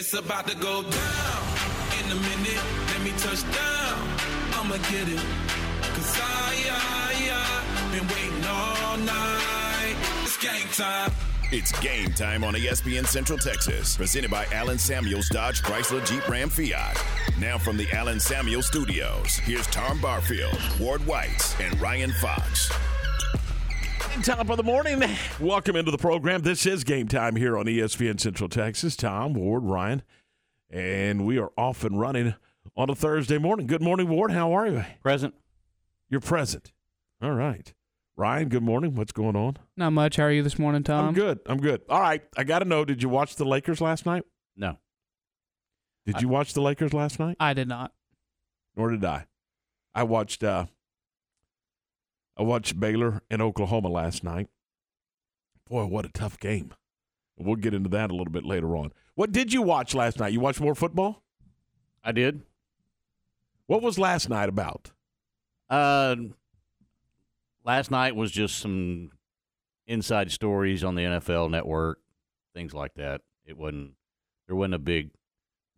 It's about to go down in a minute. Let me touch down. I'ma get it. Cause I, I, I been waiting all night. It's game time. It's game time on ESPN Central Texas, presented by Allen Samuels Dodge Chrysler Jeep Ram Fiat. Now from the Allen Samuels Studios, here's Tom Barfield, Ward White, and Ryan Fox. Top of the morning. Welcome into the program. This is game time here on ESPN Central Texas. Tom, Ward, Ryan, and we are off and running on a Thursday morning. Good morning, Ward. How are you? Present. You're present. All right. Ryan, good morning. What's going on? Not much. How are you this morning, Tom? I'm good. I'm good. All right. I got to know did you watch the Lakers last night? No. Did you watch the Lakers last night? I did not. Nor did I. I watched uh I watched Baylor and Oklahoma last night. Boy, what a tough game. We'll get into that a little bit later on. What did you watch last night? You watched more football? I did. What was last night about? Uh, last night was just some inside stories on the NFL network, things like that. It wasn't there wasn't a big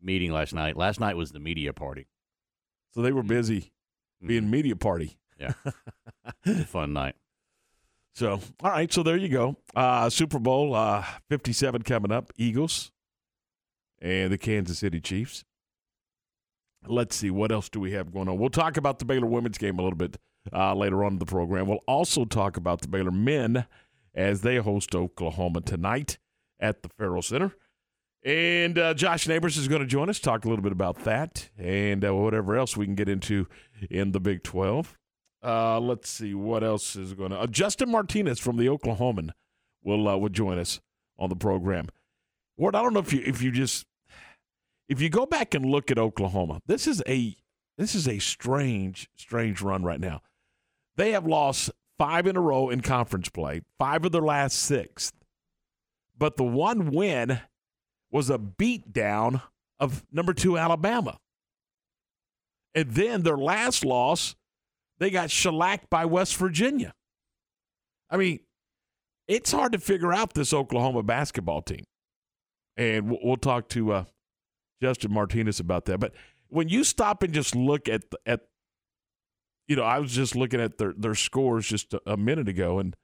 meeting last night. Last night was the media party. So they were busy being Mhm. media party. Yeah. Fun night. So, all right, so there you go. Uh, Super Bowl uh, 57 coming up. Eagles and the Kansas City Chiefs. Let's see, what else do we have going on? We'll talk about the Baylor women's game a little bit uh, later on in the program. We'll also talk about the Baylor men as they host Oklahoma tonight at the Ferrell Center. And uh, Josh Neighbors is going to join us, talk a little bit about that and uh, whatever else we can get into in the Big 12. Uh, let's see what else is going to. Uh, Justin Martinez from the Oklahoman will uh, will join us on the program. Ward, I don't know if you if you just if you go back and look at Oklahoma, this is a this is a strange strange run right now. They have lost five in a row in conference play, five of their last six, but the one win was a beatdown of number two Alabama, and then their last loss they got shellacked by West Virginia. I mean, it's hard to figure out this Oklahoma basketball team. And we'll, talk to uh, Justin Martinez about that. But when you stop and just look at at, you know, I was just looking at their their scores just a, a minute ago, and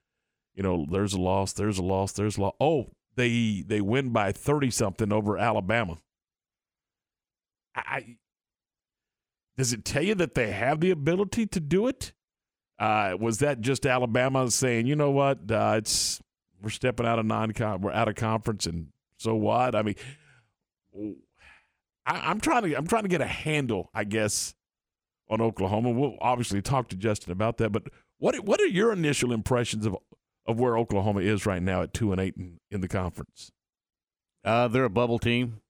you know, there's a loss, there's a loss, there's a loss. Oh, they they win by thirty something over Alabama. I does it tell you that they have the ability to do it? Uh, was that just Alabama saying, you know what, uh, it's we're stepping out of non we're out of conference, and so what? I mean, I, I'm trying to I'm trying to get a handle, I guess, on Oklahoma. We'll obviously talk to Justin about that, but what what are your initial impressions of of where Oklahoma is right now at two and eight in, in the conference? Uh, they're a bubble team.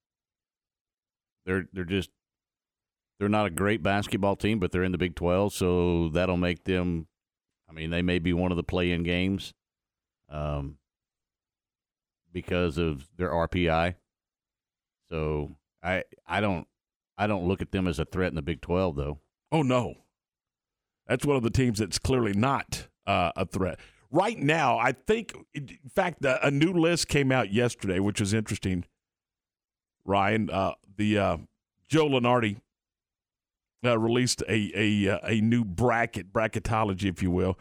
They're they're just they're not a great basketball team, but they're in the Big Twelve, so that'll make them. I mean, they may be one of the play-in games, um, because of their RPI. So I I don't I don't look at them as a threat in the Big Twelve, though. Oh no, that's one of the teams that's clearly not uh, a threat right now. I think, in fact, a, a new list came out yesterday, which was interesting. Ryan, uh, the uh, Joe Lunardi uh, released a a uh, a new bracket bracketology, if you will.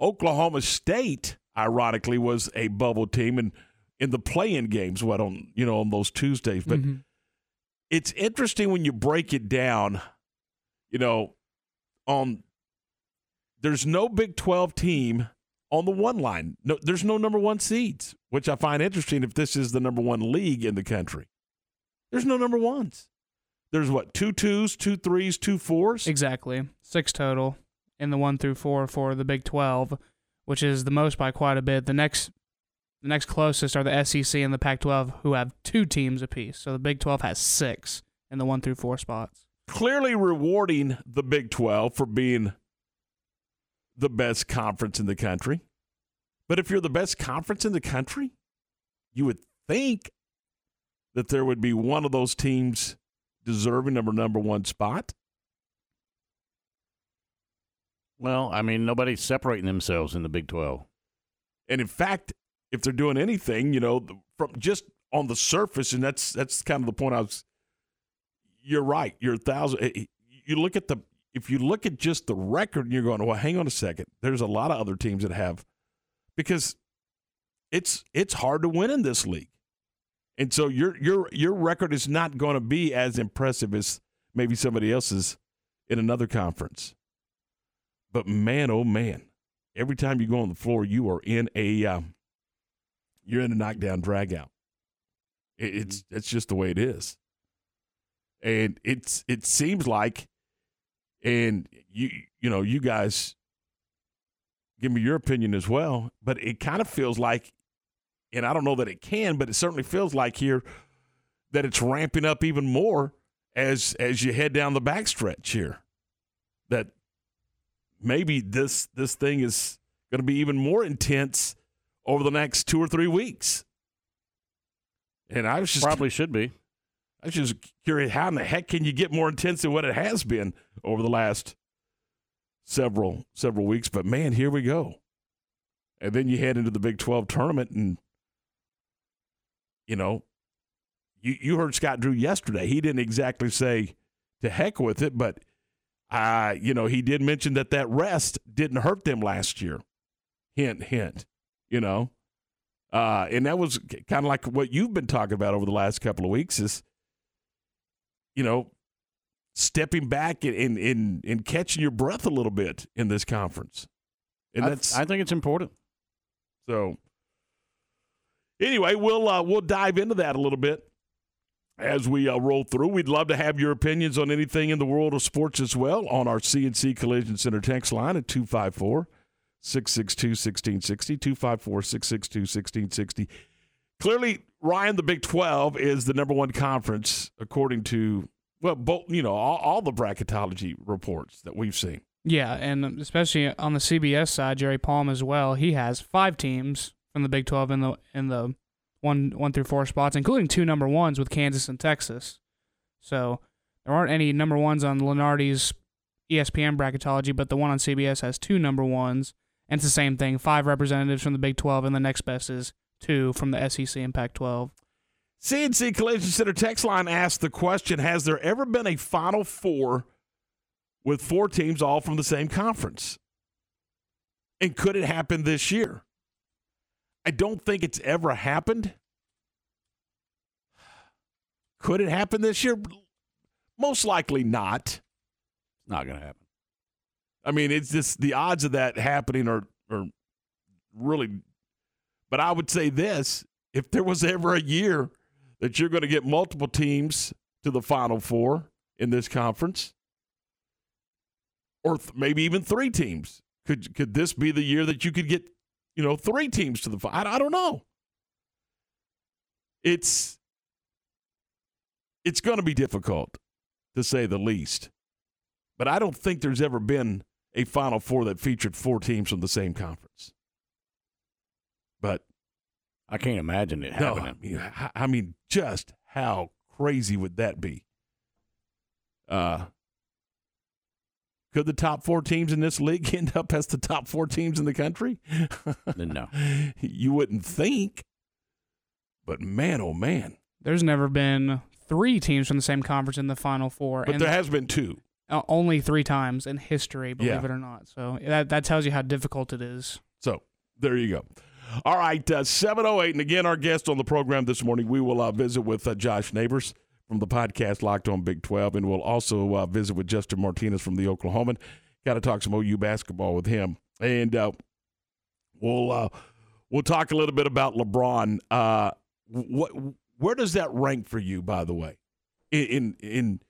Oklahoma State, ironically, was a bubble team, and in the play-in games, what on you know on those Tuesdays, but. Mhm. It's interesting when you break it down, you know, on there's no Big 12 team on the one line. No, there's no number one seeds, which I find interesting if this is the number one league in the country. There's no number ones. There's what, two twos, two threes, two fours? Exactly. Six total in the one through four for the Big Twelve, which is the most by quite a bit. The next the next closest are the SEC and the Pac twelve who have two teams apiece. So the Big Twelve has six in the one through four spots. Clearly rewarding the Big 12 for being the best conference in the country. But if you're the best conference in the country, you would think that there would be one of those teams deserving of a number one spot. Well, I mean, nobody's separating themselves in the Big Twelve. And in fact, if they're doing anything, you know, from just on the surface, and that's that's kind of the point I was. You're right. You're a thousand. eh, You look at the if you look at just the record, and you're going, well, hang on a second. There's a lot of other teams that have because it's it's hard to win in this league, and so your your your record is not going to be as impressive as maybe somebody else's in another conference. But man, oh man, every time you go on the floor, you are in a um, you're in a knockdown dragout. It, it's it's just the way it is, and it's it seems like, and you you know you guys give me your opinion as well, but it kind of feels like, and I don't know that it can, but it certainly feels like here that it's ramping up even more as as you head down the backstretch here. That maybe this this thing is going to be even more intense over the next two or three weeks. And I was just Probably should be. I was just curious how in the heck can you get more intense than what it has been over the last several several weeks? But man, here we go. And then you head into the Big Twelve tournament, and you know, you you heard Scott Drew yesterday. He didn't exactly say to heck with it, but uh, you know, he did mention that that rest didn't hurt them last year. Hint, hint. You know, uh, and that was kind of like what you've been talking about over the last couple of weeks is, you know, stepping back and and, and, and catching your breath a little bit in this conference. And I- that's I think it's important. so. Anyway, we'll uh, we'll dive into that a little bit as we uh, roll through. We'd love to have your opinions on anything in the world of sports as well on our CNC Collision Center text line at 254 662 1660. 254 662 1660. Clearly, Ryan, the Big 12 is the number one conference according to, well, both, you know, all, all the bracketology reports that we've seen. Yeah, and especially on the CBS side, Jerry Palm as well. He has five teams from the Big Twelve in the in the one one through four spots, including two number ones with Kansas and Texas. So there aren't any number ones on Lunardi's ESPN bracketology, but the one on CBS has two number ones, and it's the same thing: five representatives from the Big Twelve, and the next best is two from the SEC and Pac-12. CNC Collision Center text line asked the question Has there ever been a Final Four with four teams all from the same conference? And could it happen this year? I don't think it's ever happened. Could it happen this year? Most likely not. It's not going to happen. I mean, it's just the odds of that happening are are really. But I would say this: if there was ever a year that you're going to get multiple teams to the Final Four in this conference, or th- maybe even three teams, could could this be the year that you could get, you know, three teams to the final? I, don't know. It's it's going to be difficult, to say the least. But I don't think there's ever been a Final Four that featured four teams from the same conference. But I can't imagine it no, happening. I mean, I mean, just how crazy would that be? Uh, could the top four teams in this league end up as the top four teams in the country? No. you wouldn't think. But man, oh man! There's never been three teams from the same conference in the Final Four, But and there has been two. uh, only three times in history, believe Yeah. it or not. So that that tells you how difficult it is. So there you go. All right, uh, 708. And again, our guest on the program this morning, we will uh, visit with uh, Josh Neighbors from the podcast Locked on Big 12. And we'll also uh, visit with Justin Martinez from the Oklahoman. Got to talk some OU basketball with him. And uh, we'll, uh, we'll talk a little bit about LeBron. Uh, what, where does that rank for you, by the way? In, in, in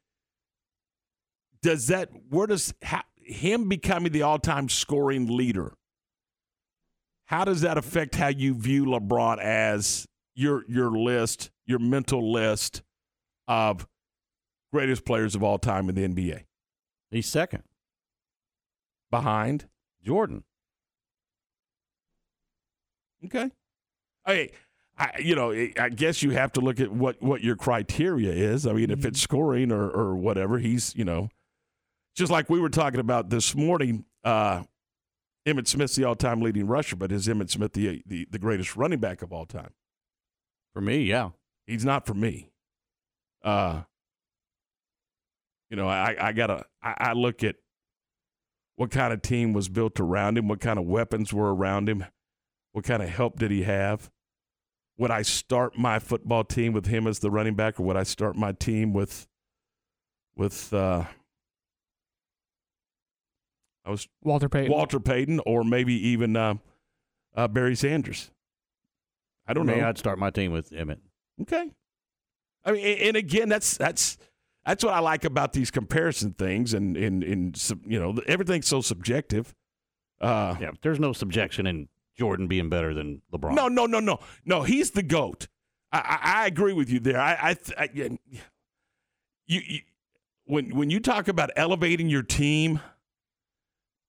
does that, where does ha, him becoming the all time scoring leader? how does that affect how you view LeBron as your your list, your mental list of greatest players of all time in the NBA? He's second. Behind, Jordan. okay. Hey, I, you know, I guess you have to look at what what your criteria is. I mean, if it's scoring or or whatever, he's you know, just like we were talking about this morning. Uh, Emmitt Smith's the all time leading rusher, but is Emmitt Smith the, the the greatest running back of all time? For me, yeah. He's not for me. Uh, you know, I, I gotta I, I look at what kind of team was built around him, what kind of weapons were around him, what kind of help did he have? Would I start my football team with him as the running back, or would I start my team with with uh, I was Walter Payton. Walter Payton, or maybe even uh, uh, Barry Sanders? I don't Me, know. I'd start my team with Emmitt. Okay. I mean, and again, that's that's that's what I like about these comparison things, and and and you know everything's so subjective. Uh, Yeah, there's no subjection in Jordan being better than LeBron. No, no, no, no, no. He's the goat. I, I, I agree with you there. I, I, I you, you, when when you talk about elevating your team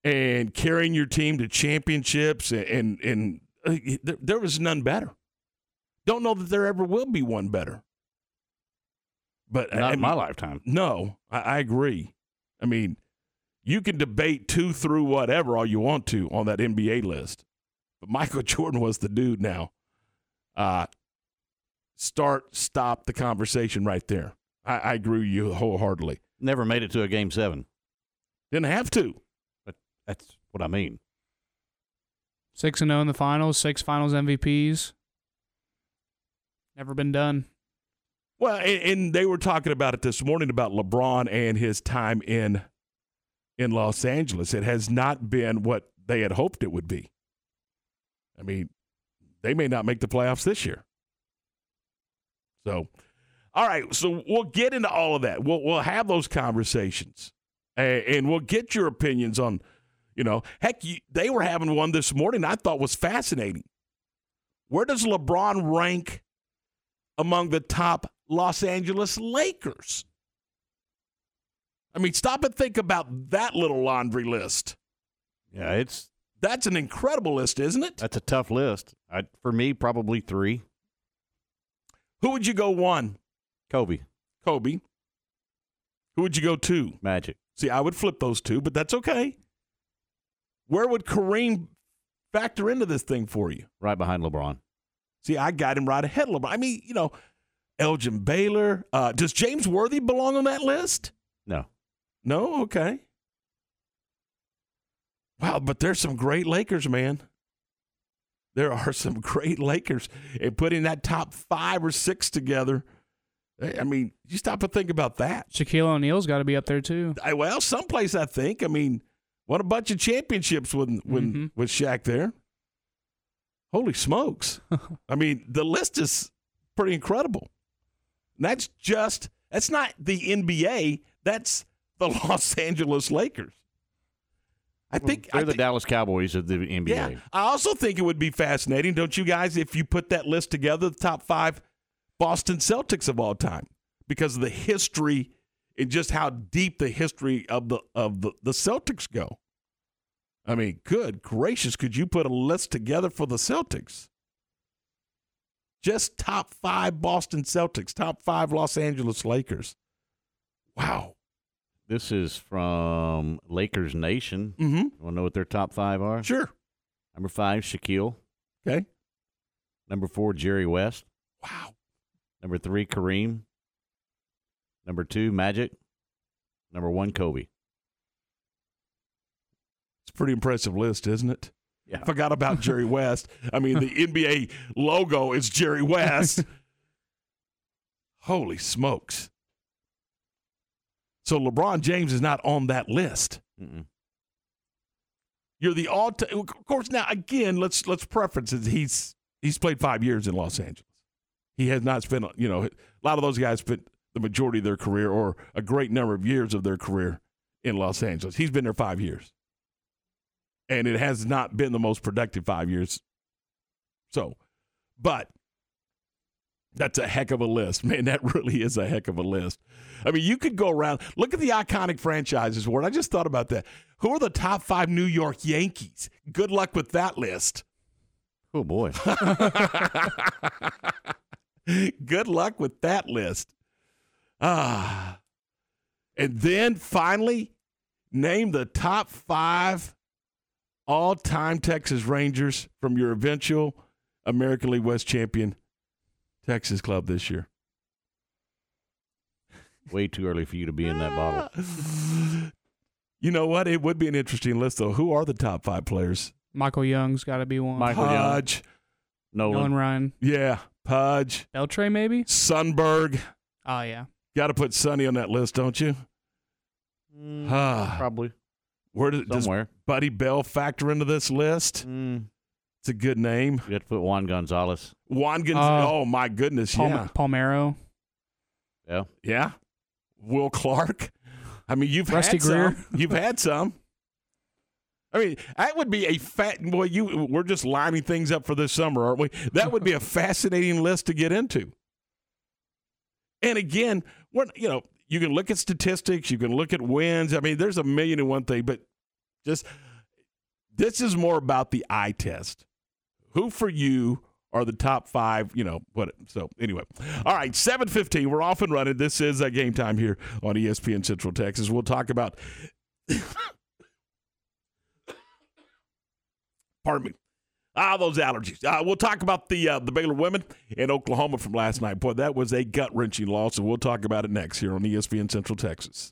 and carrying your team to championships, and and, and uh, there, there was none better. Don't know that there ever will be one better. But not I in my lifetime. no, I, I agree. I mean, you can debate two through whatever all you want to on that NBA list, but Michael Jordan was the dude. Now, uh, start stop the conversation right there. I, I agree with you wholeheartedly. Never made it to a game seven. Didn't have to. But that's what I mean. Six and zero in the finals. Six finals MVPs. Never been done. Well, and, and they were talking about it this morning about LeBron and his time in in Los Angeles. It has not been what they had hoped it would be. I mean, they may not make the playoffs this year. So, all right. So we'll get into all of that. We'll we'll have those conversations, and, and we'll get your opinions on. You know, heck, you, they were having one this morning. I thought was fascinating. Where does LeBron rank among the top Los Angeles Lakers? I mean, stop and think about that little laundry list. Yeah, it's That's an incredible list, isn't it? that's a tough list. I, for me, probably three. Who would you go one? Kobe, Kobe. Who would you go two? Magic. See, I would flip those two, but that's okay. Where would Kareem factor into this thing for you? right behind LeBron. See, I got him right ahead of LeBron. I mean, you know, Elgin Baylor. Uh, does James Worthy belong on that list? No, No? Okay. Wow, but there's some great Lakers, man. There are some great Lakers. And putting that top five or six together, I I mean, you stop and think about that. Shaquille O'Neal's got to be up there too. I, well, someplace I think. I mean, won a bunch of championships when when Mhm. with Shaq there. Holy smokes! I mean, the list is pretty incredible. And that's just that's not the NBA. That's the Los Angeles Lakers. I think they're I the think- Dallas Cowboys of the NBA. yeah. I also think it would be fascinating, don't you guys, if you put that list together, the top five Boston Celtics of all time, because of the history and just how deep the history of the of the, the Celtics go. I mean, good gracious, could you put a list together for the Celtics? Just top five Boston Celtics, top five Los Angeles Lakers. Wow. This is from Lakers Nation. Mm-hmm. You want to know what their top five are? Sure. Number five, Shaquille. Okay. Number four, Jerry West. Wow. Number three, Kareem. Number two, Magic. Number one, Kobe. It's a pretty impressive list, isn't it? Yeah. Forgot about Jerry West. I mean, the NBA logo is Jerry West. Holy smokes. So LeBron James is not on that list. Mm-mm. You're the all time. Of course, now again, let's let's preference it. He's he's played five years in Los Angeles. He has not spent, you know, a lot of those guys spent the majority of their career or a great number of years of their career in Los Angeles. He's been there five years, and it has not been the most productive five years. So, but that's a heck of a list, man. That really is a heck of a list. I mean, you could go around, look at the iconic franchises, Ward. I just thought about that. Who are the top five New York Yankees? Good luck with that list. Oh boy. Good luck with that list. Ah. And then finally, name the top five all time Texas Rangers from your eventual American League West champion, Texas club this year? Way too early for you to be in that bottle. You know what? It would be an interesting list, though. Who are the top five players? Michael Young's got to be one. Michael Young, Pudge. Nolan Nolan. Ryan. Yeah. Pudge. Beltre, maybe? Sundberg. Oh, yeah. Got to put Sonny on that list, don't you? Mm, Ah. probably Where does, does somewhere. Buddy Bell factor into this list? Mm, It's a good name. you have to put Juan Gonzalez. Juan Gonzalez. Uh, oh, my goodness. Palm- yeah. Palmeiro. Yeah. Yeah. Will Clark. I mean, you've Rusty had Greer. some. You've had some. I mean, that would be a fat boy. You we're just lining things up for this summer, aren't we? That would be a fascinating list to get into. And again, we're you know you can look at statistics, you can look at wins. I mean, there's a million and one thing, but just this is more about the eye test. Who for you are the top five? You know what? So anyway, all right, seven fifteen. We're off and running. This is a game time here on ESPN Central Texas. We'll talk about. Pardon me. Ah, those allergies. Uh, we'll talk about the uh, the Baylor women in Oklahoma from last night. Boy, that was a gut wrenching loss, and we'll talk about it next here on ESPN Central Texas.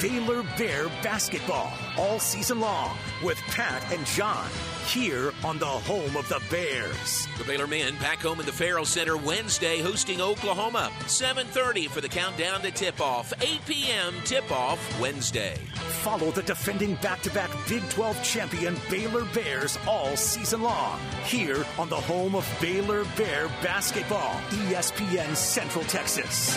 Baylor Bear basketball all season long with Pat and John here on the home of the Bears. The Baylor men back home in the Ferrell Center Wednesday hosting Oklahoma. 7:30 for the countdown to tip-off. 8 p.m. tip-off Wednesday. Follow the defending back-to-back Big 12 champion Baylor Bears all season long here on the home of Baylor Bear basketball, ESPN Central Texas.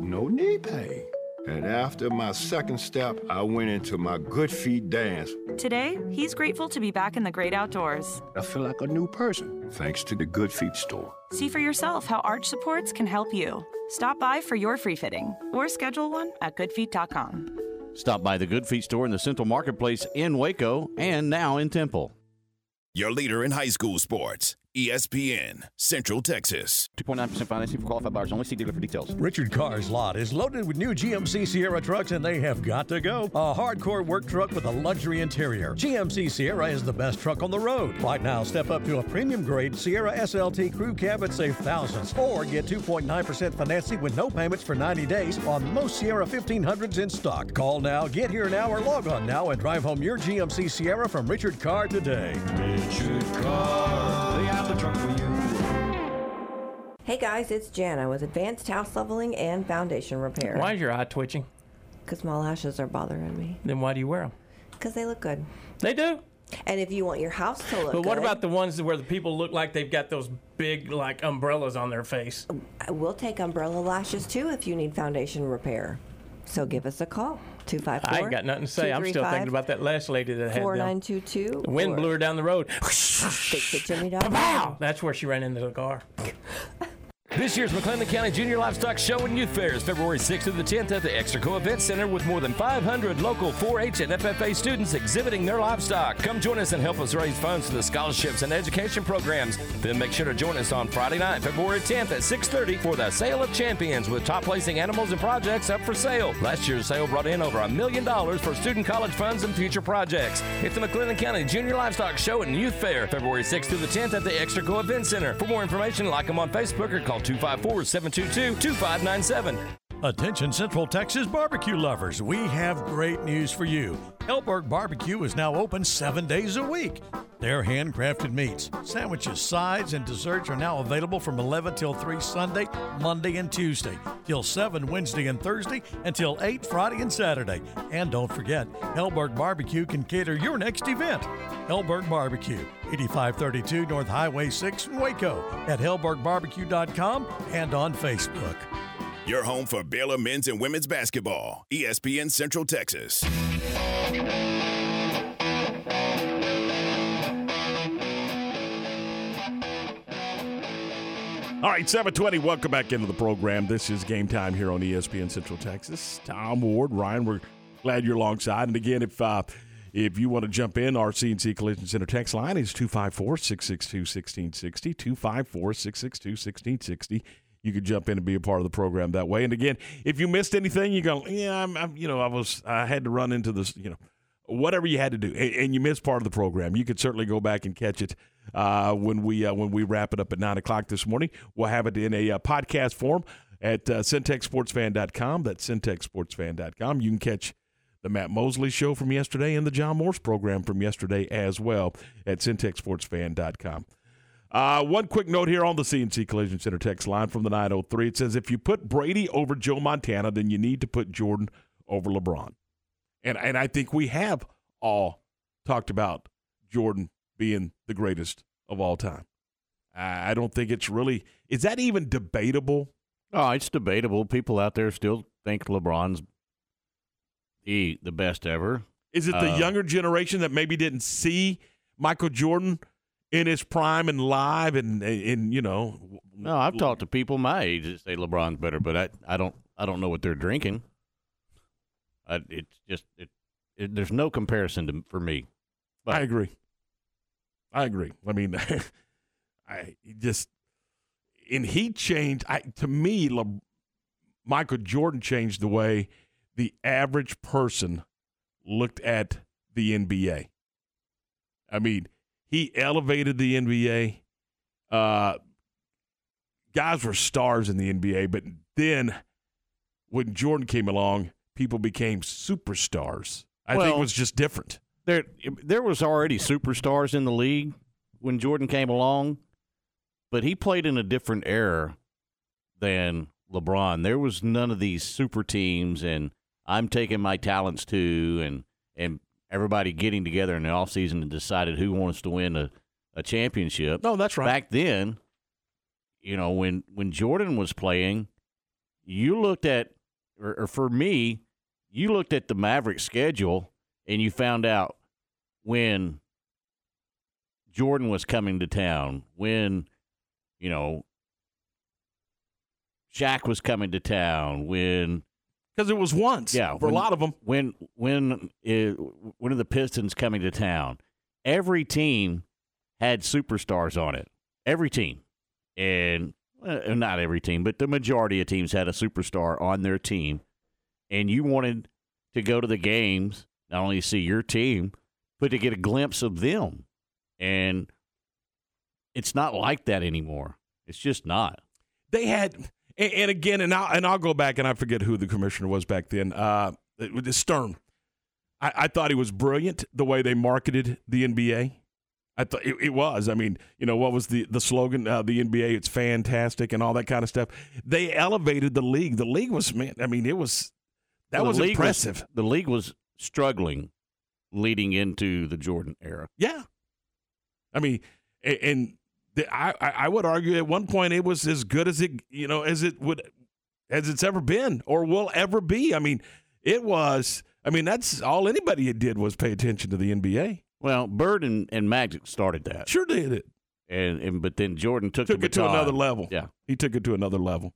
no knee pain. And after my second step, I went into my Good Feet dance. Today, he's grateful to be back in the great outdoors. I feel like a new person, thanks to the Good Feet store. See for yourself how arch supports can help you. Stop by for your free fitting or schedule one at goodfeet.com. Stop by the Good Feet store in the Central Marketplace in Waco and now in Temple. Your leader in high school sports, ESPN Central Texas. 2.9% financing for qualified buyers only. See dealer for details. Richard Carr's lot is loaded with new GMC Sierra trucks and they have got to go. A hardcore work truck with a luxury interior. GMC Sierra is the best truck on the road. Right now, step up to a premium grade Sierra SLT crew cab and save thousands. Or get 2.9% financing with no payments for 90 days on most Sierra 1500s in stock. Call now, get here now, or log on now and drive home your GMC Sierra from Richard Carr today. Richard Carr, they have the truck for you. Hey guys, it's Jana with Advanced House Leveling and Foundation Repair. Why is your eye twitching? Because my lashes are bothering me. Then why do you wear them? Because they look good. They do. And if you want your house to look But what good, about the ones where the people look like they've got those big like umbrellas on their face? We'll take umbrella lashes too if you need foundation repair. So give us a call. 254 I ain't got nothing to say. I'm still thinking about that last lady that had them. 4922. The wind blew her down the road. Fixitjimmy.com. That's where she ran into the car. This year's McLennan County Junior Livestock Show and Youth Fair is February 6th through the 10th at the Extraco Event Center with more than 500 local 4-H and FFA students exhibiting their livestock. Come join us and help us raise funds for the scholarships and education programs. Then make sure to join us on Friday night, February 10th at 6:30 for the Sale of Champions with top placing animals and projects up for sale. Last year's sale brought in over a million dollars for student college funds and future projects. It's the McLennan County Junior Livestock Show and Youth Fair, February 6th through the 10th at the Extraco Event Center. For more information, like them on Facebook or call 254 722 2597. Attention Central Texas barbecue lovers, we have great news for you. Helberg Barbecue is now open seven days a week. Their handcrafted meats, sandwiches, sides, and desserts are now available from 11 till 3 Sunday, Monday, and Tuesday, till 7 Wednesday and Thursday, until 8 Friday and Saturday. And don't forget, Helberg Barbecue can cater your next event. Helberg Barbecue, 8532 North Highway 6 in Waco, at helbergbarbecue.com and on Facebook. Your home for Baylor men's and women's basketball. ESPN Central Texas. All right, 720. Welcome back into the program. This is game time here on ESPN Central Texas. Tom Ward, Ryan, we're glad you're alongside. And again, if uh, if you want to jump in, our CNC Collision Center text line is 254 662 1660. 254 662 1660. You could jump in and be a part of the program that way. And again, if you missed anything, you go, yeah, I'm, I'm you know, I was, I had to run into this, you know, whatever you had to do, and, and you missed part of the program, you could certainly go back and catch it uh, when we uh, when we wrap it up at nine o'clock this morning. We'll have it in a uh, podcast form at uh, centexsportsfan.com. That's centexsportsfan.com. You can catch the Matt Mosley show from yesterday and the John Morse program from yesterday as well at centexsportsfan.com. Uh, one quick note here on the CNC Collision Center text line from the 903. It says if you put Brady over Joe Montana, then you need to put Jordan over LeBron. And and I think we have all talked about Jordan being the greatest of all time. I don't think it's really is that even debatable? Oh, it's debatable. People out there still think LeBron's the the best ever. Is it the Uh, younger generation that maybe didn't see Michael Jordan in his prime and live and and you know No, I've talked to people my age that say LeBron's better, but I I don't I don't know what they're drinking. I, it's just it, it, there's no comparison to for me. But I agree. I agree. I mean, I just and he changed. I to me, Le, Michael Jordan changed the way the average person looked at the NBA. I mean, he elevated the NBA. Uh, guys were stars in the NBA, but then when Jordan came along, people became superstars. I think it was just different. there there was already superstars in the league when Jordan came along, but he played in a different era than LeBron. There was none of these super teams and I'm taking my talents to and and everybody getting together in the offseason and decided who wants to win a, a championship. No, that's right. Back then, you know, when when Jordan was playing, you looked at or, or for me, you looked at the Maverick schedule and you found out when Jordan was coming to town, when you know Shaq was coming to town, when because it was once, yeah, for a lot of them. When when when are the Pistons coming to town? Every team had superstars on it. Every team, and uh, not every team, but the majority of teams had a superstar on their team, and you wanted to go to the games not only to see your team, but to get a glimpse of them. And it's not like that anymore. It's just not. They had, and, and again, and I'll, and I'll go back and I forget who the commissioner was back then. Uh, was Stern. I, I thought he was brilliant the way they marketed the NBA. I thought it, it was. I mean, you know, what was the the slogan? Uh, the NBA, it's fantastic, and all that kind of stuff. They elevated the league. The league was man. I mean, it was that Well, was impressive. the league was struggling leading into the Jordan era. Yeah. I mean, and the, I I would argue at one point it was as good as it you know as it would as it's ever been or will ever be. I mean, it was. I mean, that's all anybody did was pay attention to the NBA. Well, Bird and, and Magic started that. Sure did it. And, and but then Jordan took, Took it to another level. Yeah. He took it to another level.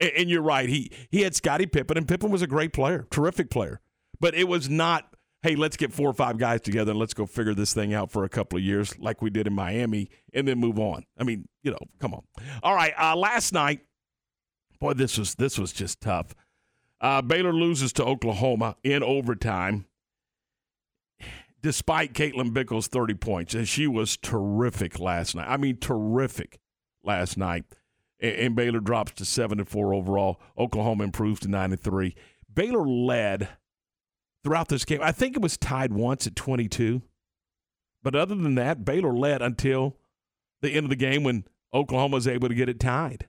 And, and you're right. He he had Scottie Pippen, and Pippen was a great player, terrific player. But it was not. Hey, let's get four or five guys together and let's go figure this thing out for a couple of years, like we did in Miami, and then move on. I mean, you know, come on. All right. Uh, last night, boy, this was this was just tough. Uh, Baylor loses to Oklahoma in overtime, despite Caitlin Bickle's 30 points. And she was terrific last night. I mean, terrific last night. and, and Baylor drops to seven and four overall. Oklahoma improves to nine and three. Baylor led throughout this game. I think it was tied once at 22. But other than that, Baylor led until the end of the game when Oklahoma was able to get it tied.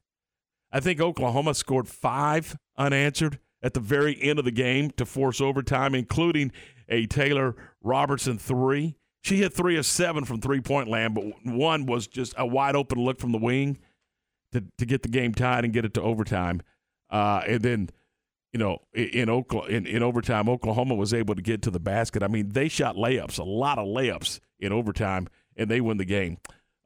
I think Oklahoma scored five unanswered at the very end of the game to force overtime, including a Taylor Robertson three. She hit three of seven from three point land, but one was just a wide open look from the wing to, to get the game tied and get it to overtime. Uh, and then, you know, in, Oklahoma, in, in overtime, Oklahoma was able to get to the basket. I mean, they shot layups, a lot of layups in overtime, and they win the game.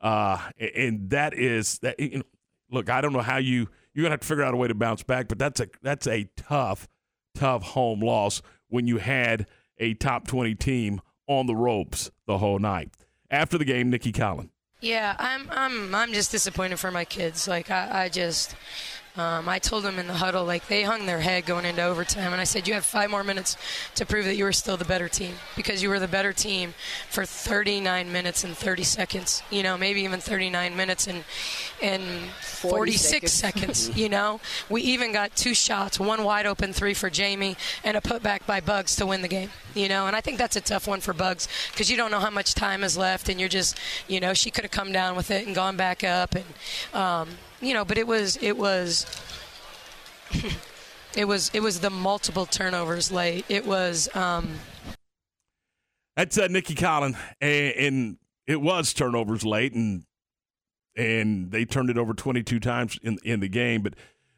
Uh, and that is that. You know, look, I don't know how you you're gonna have to figure out a way to bounce back, but that's a that's a tough, tough home loss when you had a top twenty team on the ropes the whole night. After the game, Nicki Collen. Yeah, I'm I'm I'm just disappointed for my kids. Like I, I just um, I told them in the huddle, like they hung their head going into overtime, and I said, "You have five more minutes to prove that you were still the better team because you were the better team for 39 minutes and 30 seconds. You know, maybe even 39 minutes and and 46 seconds. seconds. You know, we even got two shots, one wide open three for Jamie, and a putback by Bugs to win the game. You know, and I think that's a tough one for Bugs because you don't know how much time is left, and you're just, you know, she could have come down with it and gone back up, and um, you know, but it was it was it was it was the multiple turnovers late. It was. Um, That's uh, Nicki Collen, and, and it was turnovers late, and and they turned it over 22 times in in the game. But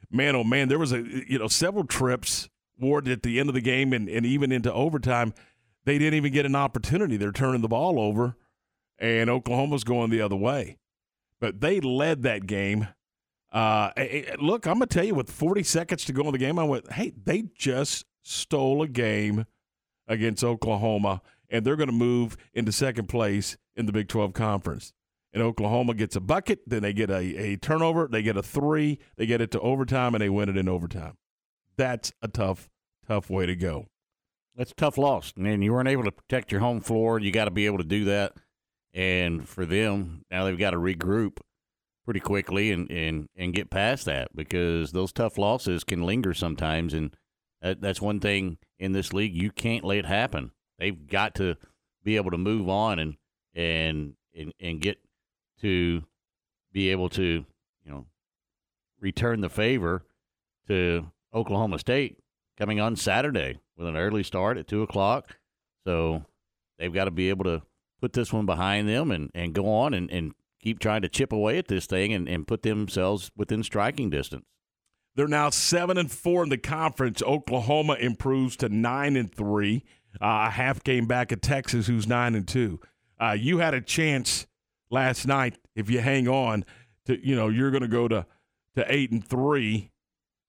man, oh man, there was a you know several trips Ward at the end of the game and, and even into overtime. They didn't even get an opportunity. They're turning the ball over, and Oklahoma's going the other way. But they led that game uh, look, I'm gonna tell you, with 40 seconds to go in the game, I went, "Hey, they just stole a game against Oklahoma, and they're to move into second place in the Big 12 Conference." And Oklahoma gets a bucket, then they get a, a turnover, they get a three, they get it to overtime, and they win it in overtime. That's a tough, tough way to go. That's a tough loss, and you weren't able to protect your home floor. You got to be able to do that. And for them, now they've got to regroup pretty quickly and, and, and get past that because those tough losses can linger sometimes. And that, that's one thing in this league. You can't let happen. They've got to be able to move on and, and, and, and get to be able to, you know, return the favor to Oklahoma State coming on Saturday with an early start at two o'clock. So they've got to be able to put this one behind them and, and go on and, and keep trying to chip away at this thing and, and put themselves within striking distance. They're now seven and four in the conference. Oklahoma improves to nine and three. Uh, a half game back at Texas, who's nine and two. Uh, you had a chance last night if you hang on to, you know, you're going to go to to eight and three,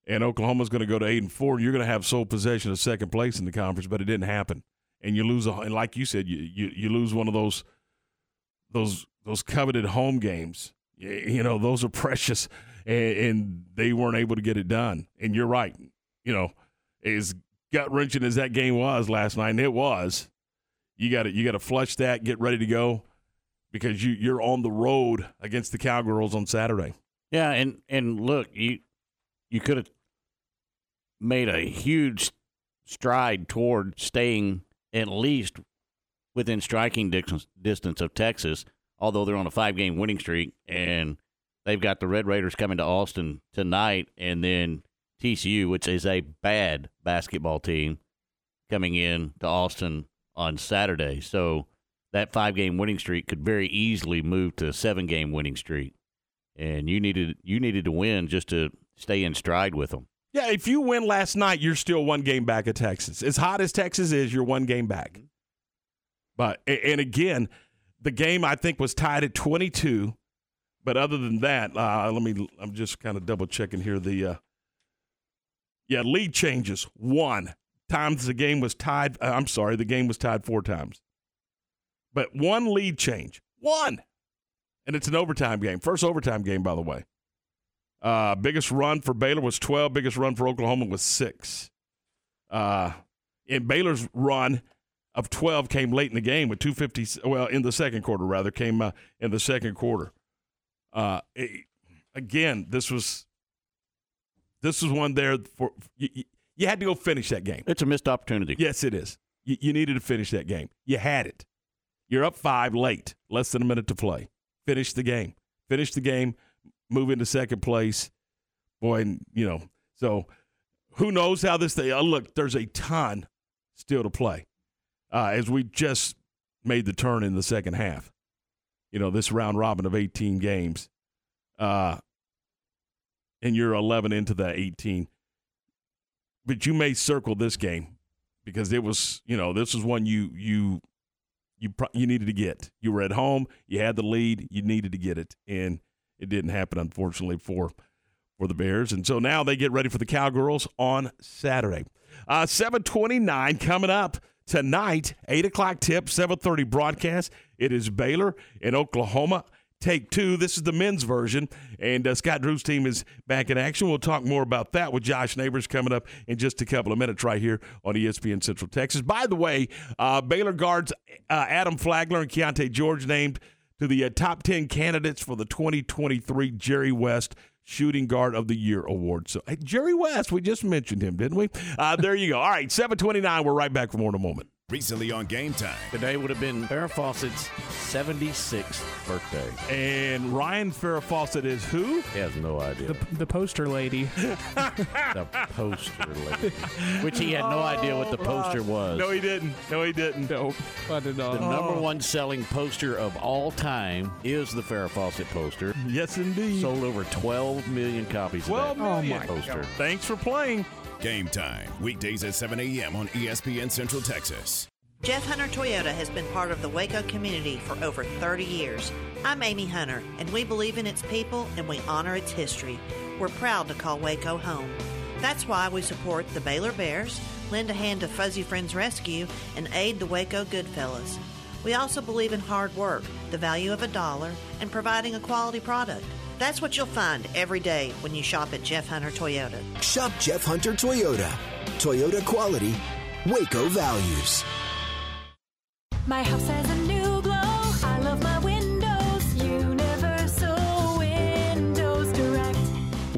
and Oklahoma's going to go to eight and four. You're going to have sole possession of second place in the conference, but it didn't happen, and you lose. A, and like you said, you, you you lose one of those those those coveted home games. You know, those are precious, and, and they weren't able to get it done. And you're right. You know, as gut wrenching as that game was last night, and it was, you got to you got to flush that, get ready to go, because you you're on the road against the Cowgirls on Saturday. Yeah, and and look, you you could have made a huge stride toward staying at least within striking distance of Texas although they're on a five game winning streak and they've got the Red Raiders coming to Austin tonight and then TCU, which is a bad basketball team, coming in to Austin on Saturday. So that five game winning streak could very easily move to a seven game winning streak. And you needed you needed to win just to stay in stride with them. Yeah, if you win last night, you're still one game back of Texas. As hot as Texas is, you're one game back. Mm-hmm. But and again, the game I think was tied at 22. But other than that, uh, let me. I'm just kind of double checking here. The uh, yeah, lead changes one times the game was tied. Uh, I'm sorry, the game was tied four times, but one lead change, one, and it's an overtime game. First overtime game, by the way. Uh, biggest run for Baylor was 12. Biggest run for Oklahoma was six. Uh, in Baylor's run, of 12 came late in the game with 250 well in the second quarter rather came uh, in the second quarter uh, it, again, this was this was one there for you, you- had to go finish that game. It's a missed opportunity. Yes, it is. You, you needed to finish that game. You had it. You're up five late, less than a minute to play. Finish the game. Finish the game. Move into second place. Boy, and you know, so who knows how this thing? Oh, look, there's a ton still to play uh, as we just made the turn in the second half. You know, this round robin of 18 games, uh, and you're 11 into the 18. But you may circle this game because it was, you know, this was one you you you you needed to get. You were at home, you had the lead, you needed to get it, and it didn't happen, unfortunately for for the Bears. And so now they get ready for the Cowgirls on Saturday. Uh, 729 coming up tonight, 8 o'clock tip, 730 broadcast. It is Baylor in Oklahoma. Take two. This is the men's version, and uh, Scott Drew's team is back in action. We'll talk more about that with Josh Neighbors coming up in just a couple of minutes right here on ESPN Central Texas. By the way, uh, Baylor guards uh, Adam Flagler and Keyonte George named to the uh, top 10 candidates for the 2023 Jerry West Shooting Guard of the Year award. So, hey, Jerry West, we just mentioned him, didn't we? Uh, there you go. All right, 729. We're right back for more in a moment. Recently on Game Time. Today would have been Farrah Fawcett's 76th birthday. And Ryan Farrah Fawcett is who? He has no idea. The, the poster lady. the poster lady. Which he had no oh, idea what the poster was. No, he didn't. No, he didn't. Nope. I did The not. number oh. one selling poster of all time is the Farrah Fawcett poster. Yes, indeed. Sold over 12 million copies 12 of that million. poster. Thanks for playing. Game Time. Weekdays at 7 a.m. on ESPN Central Texas. Jeff Hunter Toyota has been part of the Waco community for over 30 years. I'm Amy Hunter, and we believe in its people and we honor its history. We're proud to call Waco home. That's why we support the Baylor Bears, lend a hand to Fuzzy Friends Rescue, and aid the Waco Goodfellas. We also believe in hard work, the value of a dollar, and providing a quality product. That's what you'll find every day when you shop at Jeff Hunter Toyota. Shop Jeff Hunter Toyota. Toyota quality, Waco values. My house has a new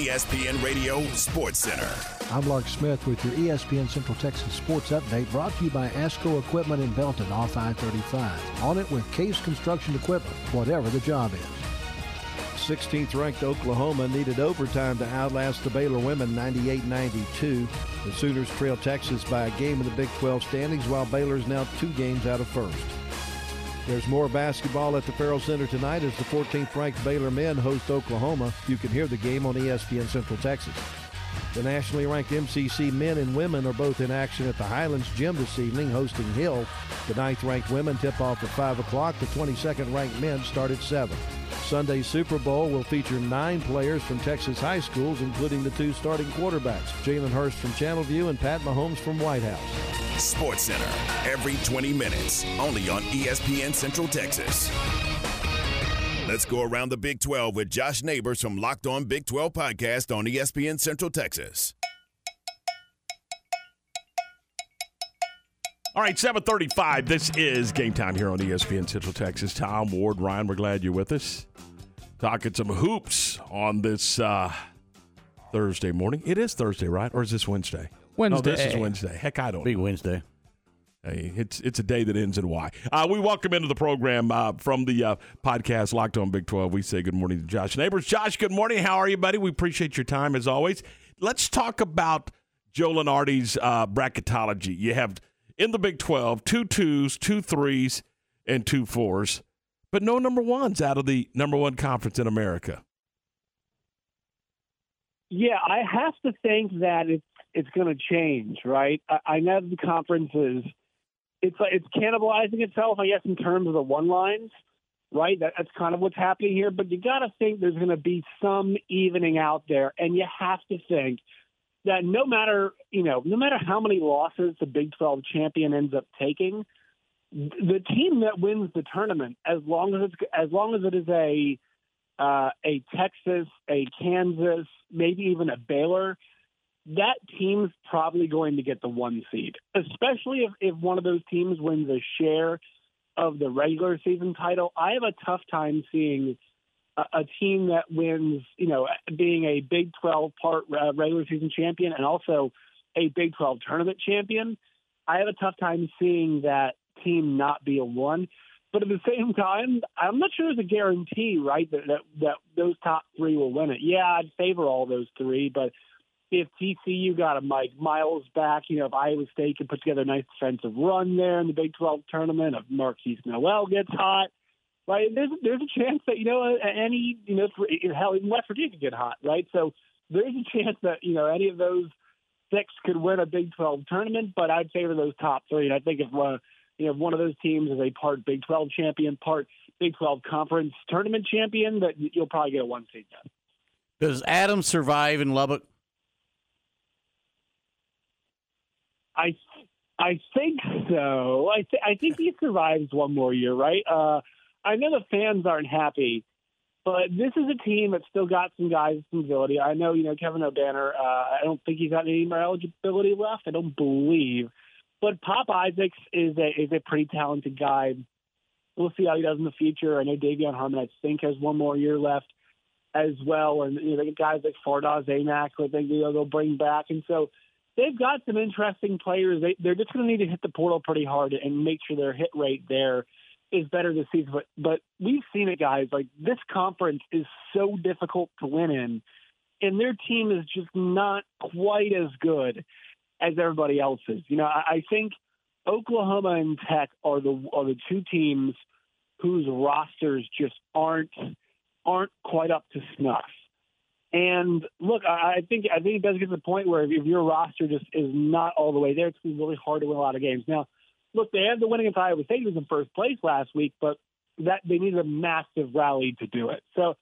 ESPN Radio Sports Center. I'm Lark Smith with your ESPN Central Texas Sports Update brought to you by ASCO Equipment in Belton off I-35. On it with Case Construction Equipment, whatever the job is. 16th ranked Oklahoma needed overtime to outlast the Baylor women 98 92. The Sooners trail Texas by a game in the Big 12 standings, while Baylor is now two games out of first. There's more basketball at the Ferrell Center tonight as the 14th ranked Baylor men host Oklahoma. You can hear the game on ESPN Central Texas. The nationally ranked MCC men and women are both in action at the Highlands Gym this evening, hosting Hill. The ninth ranked women tip off at 5 o'clock. The 22nd ranked men start at 7. Sunday's Super Bowl will feature nine players from Texas high schools, including the two starting quarterbacks, Jalen Hurts from Channelview and Pat Mahomes from White House. Sports Center, every 20 minutes, only on ESPN Central Texas. Let's go around the Big 12 with Josh Neighbors from Locked On Big 12 podcast on ESPN Central Texas. All right, 735. This is game time here on ESPN Central Texas. Tom, Ward, Ryan, we're glad you're with us. Talking some hoops on this uh, Thursday morning. It is Thursday, right? Or is this Wednesday? Wednesday. No, this is Wednesday. Wednesday. Heck, I don't Big know. Wednesday. It's it's a day that ends in Y. Uh, we welcome into the program uh, from the uh, podcast Locked On Big 12. We say good morning to Josh Neighbors. Josh, good morning. How are you, buddy? We appreciate your time as always. Let's talk about Joe Lunardi's uh, bracketology. You have in the Big 12 two twos, two threes, and two fours, but no number ones out of the number one conference in America. Yeah, I have to think that it's it's going to change, right? I, I know the conference is it's like it's cannibalizing itself, I guess, in terms of the one lines, right? That, that's kind of what's happening here. But you got to think there's going to be some evening out there, and you have to think that no matter you know no matter how many losses the Big 12 champion ends up taking, the team that wins the tournament, as long as it's as long as it is a uh, a Texas, a Kansas, maybe even a Baylor, that team's probably going to get the one seed, especially if, if one of those teams wins a share of the regular season title. I have a tough time seeing a, a team that wins, you know, being a Big 12 part uh, regular season champion and also a Big 12 tournament champion. I have a tough time seeing that team not be a one. But at the same time, I'm not sure there's a guarantee, right, that, that that those top three will win it. Yeah, I'd favor all those three, but if TCU got a Mike Miles back, you know, if Iowa State can put together a nice defensive run there in the Big 12 tournament, if Markquis Nowell gets hot, right, there's there's a chance that you know any you know hell even West Virginia could get hot, right? So there's a chance that you know any of those six could win a Big 12 tournament, but I'd favor those top three. And I think if uh, you know if one of those teams is a part Big 12 champion, part Big 12 conference tournament champion, that you'll probably get a one seed. Does Adams survive in Lubbock? I I think so. I th- I think he survives one more year, right? Uh, I know the fans aren't happy, but this is a team that's still got some guys with some ability. I know, you know, Kevin Obanor. Uh, I don't think he's got any more eligibility left. I don't believe, but Pop Isaacs is a is a pretty talented guy. We'll see how he does in the future. I know De'Vion Harmon, I think, has one more year left as well, and you know, guys like Fardaws Aimaq, I think you know, they'll bring back, and so they've got some interesting players. They, they're just going to need to hit the portal pretty hard and make sure their hit rate there is better this season. But but we've seen it, guys. Like this conference is so difficult to win in, and their team is just not quite as good as everybody else's. You know, I, I think Oklahoma and Tech are the are the two teams whose rosters just aren't aren't quite up to snuff. And look, I think I think it does get to the point where if your roster just is not all the way there, it's be really hard to win a lot of games. Now, look, they had the win against Iowa State was in first place last week, but that they needed a massive rally to do it. So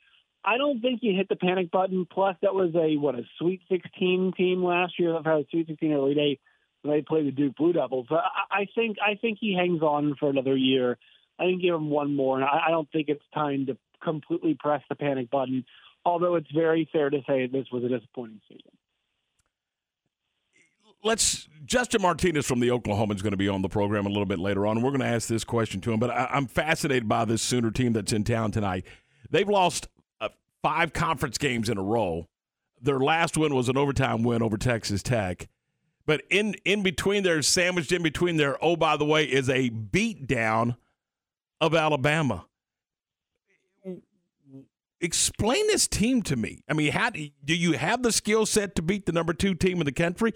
I don't think you hit the panic button. Plus, that was a what a Sweet 16 team last year. I've had a Sweet 16 early day when they played the Duke Blue Devils. I, I think I think he hangs on for another year. I think give him one more, and I, I don't think it's time to completely press the panic button. Although it's very fair to say this was a disappointing season. let's Justin Martinez from the Oklahoma is going to be on the program a little bit later on. We're going to ask this question to him, but I, I'm fascinated by this Sooner team that's in town tonight. They've lost uh, five conference games in a row. Their last win was an overtime win over Texas Tech. But in in between there, sandwiched in between there, oh by the way, is a beatdown of Alabama. Explain this team to me. I mean, how do you have the skill set to beat the number two team in the country?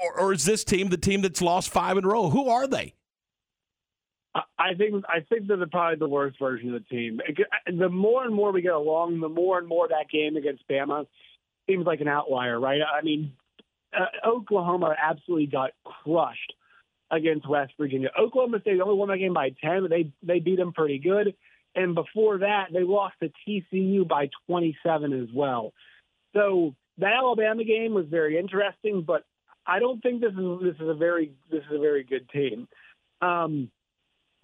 or, or is this team the team that's lost five in a row? Who are they? I- think I think they're probably the worst version of the team. The more and more we get along, the more and more that game against Bama seems like an outlier, right? I mean, uh, Oklahoma absolutely got crushed against West Virginia. Oklahoma State only won that game by ten, but they they beat them pretty good. And before that, they lost to TCU by 27 as well. So that Alabama game was very interesting, but I don't think this is this is a very this is a very good team. Um,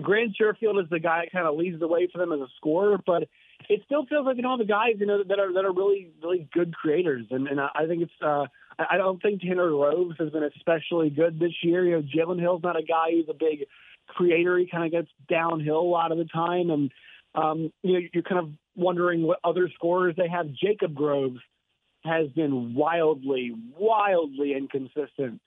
Grant Sherfield is the guy that kind of leads the way for them as a scorer, but it still feels like you know the guys you know that are that are really really good creators, and and I think it's uh, I don't think Tanner Groves has been especially good this year. You know, Jalen Hill's not a guy who's a big creator. He kind of gets downhill a lot of the time, and um, you know you're kind of wondering what other scorers they have. Jacob Groves has been wildly, wildly inconsistent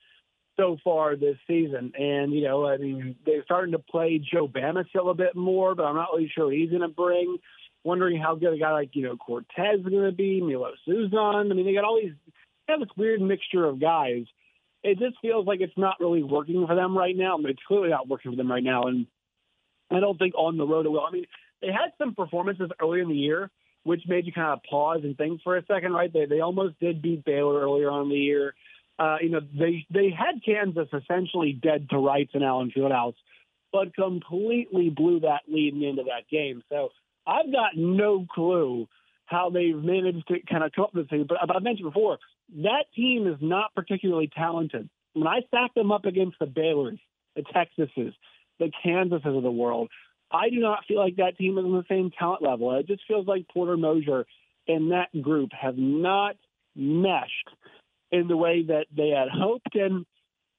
so far this season. And, you know, I mean, they're starting to play Joe Bamisile a bit more, but I'm not really sure he's going to bring. Wondering how good a guy like, you know, Cortez is going to be, Milos Uzan. I mean, they got all these, they have this weird mixture of guys. It just feels like it's not really working for them right now. I mean, it's clearly not working for them right now. And I don't think on the road it will. I mean, they had some performances early in the year, which made you kind of pause and think for a second, right? They, they almost did beat Baylor earlier on in the year uh, you know, they they had Kansas essentially dead to rights in Allen Fieldhouse, but completely blew that lead into that game. So I've got no clue how they've managed to kind of come up with this thing. But, but I mentioned before, that team is not particularly talented. When I stack them up against the Baylors, the Texases, the Kansases of the world, I do not feel like that team is on the same talent level. It just feels like Porter Moser and that group have not meshed in the way that they had hoped. And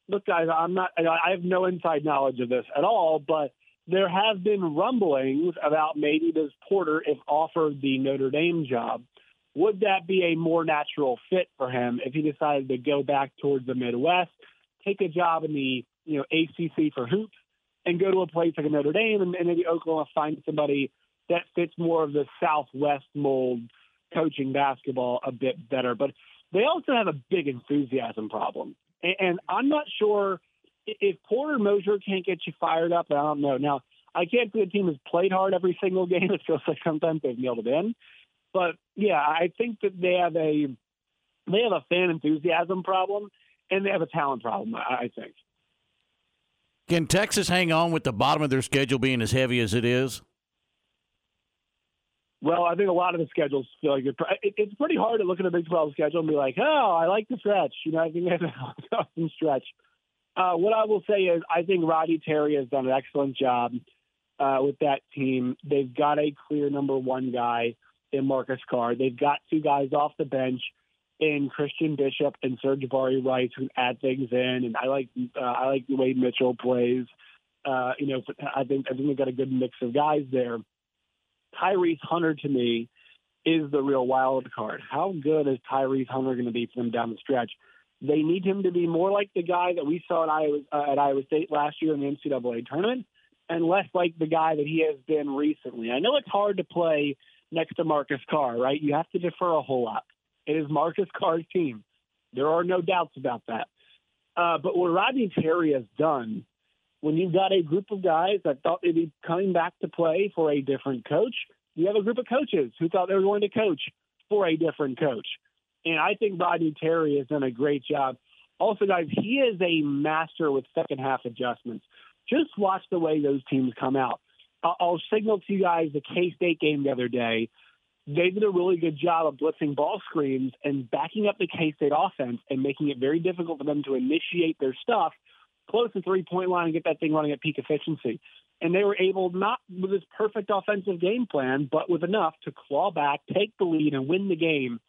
look, guys, I'm not, I have no inside knowledge of this at all, but there have been rumblings about maybe does Porter, if offered the Notre Dame job, would that be a more natural fit for him if he decided to go back towards the Midwest, take a job in the you know ACC for hoops, and go to a place like a Notre Dame, and, and maybe Oklahoma find somebody that fits more of the Southwest mold coaching basketball a bit better. But they also have a big enthusiasm problem. And, and I'm not sure if Porter Moser can't get you fired up. I don't know. Now, I can't say the team has played hard every single game. It feels like sometimes they've nailed it in. But yeah, I think that they have a they have a fan enthusiasm problem and they have a talent problem. I think. Can Texas hang on with the bottom of their schedule being as heavy as it is? Well, I think a lot of the schedules feel like it, it's pretty hard to look at a Big 12 schedule and be like, oh, I like the stretch. You know, I think have an awesome stretch. Uh, what I will say is, I think Roddy Terry has done an excellent job uh, with that team. They've got a clear number one guy in Marcus Carr. They've got two guys off the bench in Christian Bishop and Sir'Jabari Rice who add things in, and I like uh, I like the way Mitchell plays. Uh, you know, I think I think they've got a good mix of guys there. Tyrese Hunter to me is the real wild card. How good is Tyrese Hunter going to be for them down the stretch? They need him to be more like the guy that we saw at Iowa, uh, at Iowa State last year in the NCAA tournament, and less like the guy that he has been recently. I know it's hard to play next to Marcus Carr, right? You have to defer a whole lot. It is Marcus Carr's team. There are no doubts about that. Uh, but what Rodney Terry has done when you've got a group of guys that thought they'd be coming back to play for a different coach, you have a group of coaches who thought they were going to coach for a different coach. And I think Rodney Terry has done a great job. Also, guys, he is a master with second half adjustments. Just watch the way those teams come out. I'll signal to you guys the K State game the other day. They did a really good job of blitzing ball screens and backing up the K State offense and making it very difficult for them to initiate their stuff close to three point line and get that thing running at peak efficiency. And they were able, not with this perfect offensive game plan, but with enough to claw back, take the lead, and win the game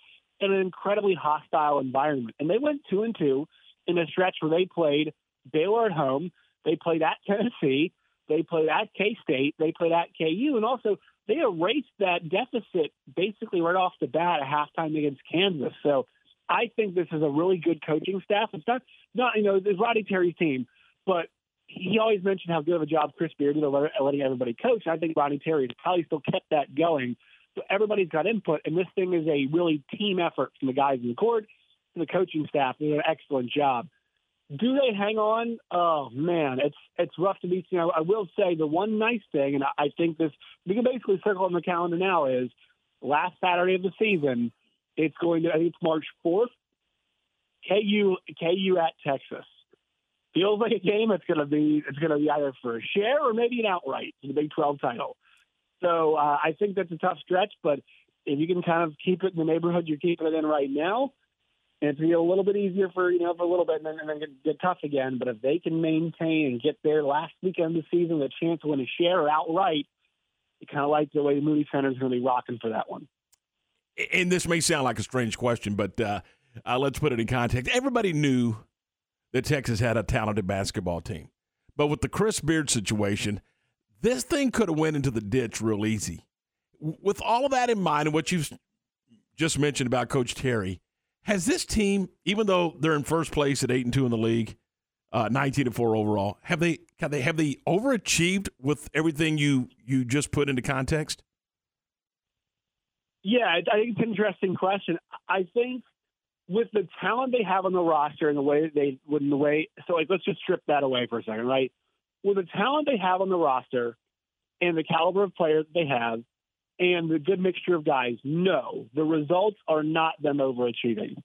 in an incredibly hostile environment. And they went two and two in a stretch where they played Baylor at home, they played at Tennessee, they played at K State, they played at KU, and also they erased that deficit basically right off the bat at halftime against Kansas. So I think this is a really good coaching staff. It's not, not you know, it's Roddy Terry's team, but he always mentioned how good of a job Chris Beard did of letting everybody coach. I think Roddy Terry has probably still kept that going. So everybody's got input, and this thing is a really team effort from the guys in the court to the coaching staff. They did an excellent job. Do they hang on? Oh man, it's it's rough to be. You know, I will say the one nice thing, and I think this we can basically circle on the calendar now is last Saturday of the season. It's going to. I think it's March fourth. KU KU at Texas feels like a game It's going to be it's to be either for a share or maybe an outright for the Big 12 title. So uh, I think that's a tough stretch, but if you can kind of keep it in the neighborhood you're keeping it in right now, and it's be a little bit easier for you know for a little bit, and then, and then get, tough again. But if they can maintain and get there last weekend of the season a chance to win a share outright, you kind of like the way the Moody Center is going to be rocking for that one. And this may sound like a strange question, but uh, uh, let's put it in context. Everybody knew that Texas had a talented basketball team, but with the Chris Beard situation, this thing could have went into the ditch real easy. With all of that in mind, and what you've just mentioned about Coach Terry, has this team, even though they're in first place at eight and two in the league, uh, nineteen and four overall, have they have they have they overachieved with everything you you just put into context? Yeah, I think it's an interesting question. I think with the talent they have on the roster and the way they would the way so like let's just strip that away for a second, right? With the talent they have on the roster and the caliber of players they have and the good mixture of guys, no, the results are not them overachieving.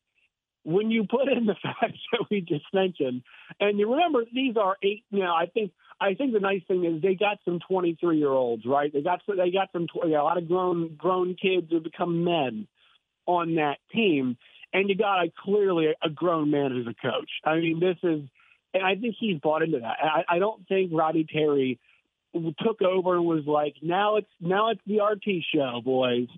When you put in the facts that we just mentioned, and you remember these are eight. You know, I think I think the nice thing is they got some 23 year olds, right? They got they got some you know, a lot of grown grown kids who become men on that team, and you got a clearly a grown man as a coach. I mean, this is, and I think he's bought into that. I, I don't think Roddy Terry took over and was like, now it's now it's the RT show, boys.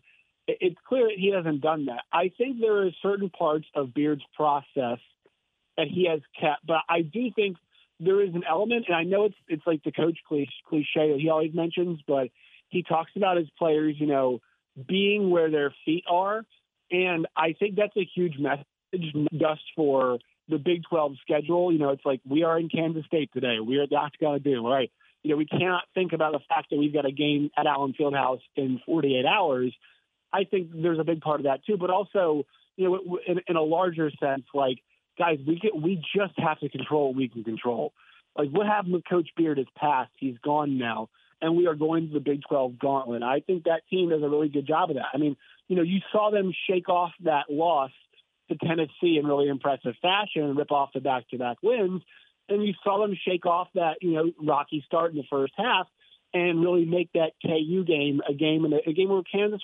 It's clear that he hasn't done that. I think there are certain parts of Beard's process that he has kept, but I do think there is an element, and I know it's it's like the coach cliche, that he always mentions, but he talks about his players, you know, being where their feet are, and I think that's a huge message just for the Big 12 schedule. You know, it's like we are in Kansas State today. We are that's going to do right. You know, we cannot think about the fact that we've got a game at Allen Fieldhouse in 48 hours. I think there's a big part of that too, but also, you know, in, in a larger sense, like guys, we get we just have to control what we can control. Like what happened with Coach Beard is past; he's gone now, and we are going to the Big 12 gauntlet. I think that team does a really good job of that. I mean, you know, you saw them shake off that loss to Tennessee in really impressive fashion and rip off the back-to-back wins, and you saw them shake off that you know rocky start in the first half and really make that KU game a game and a, game where Kansas,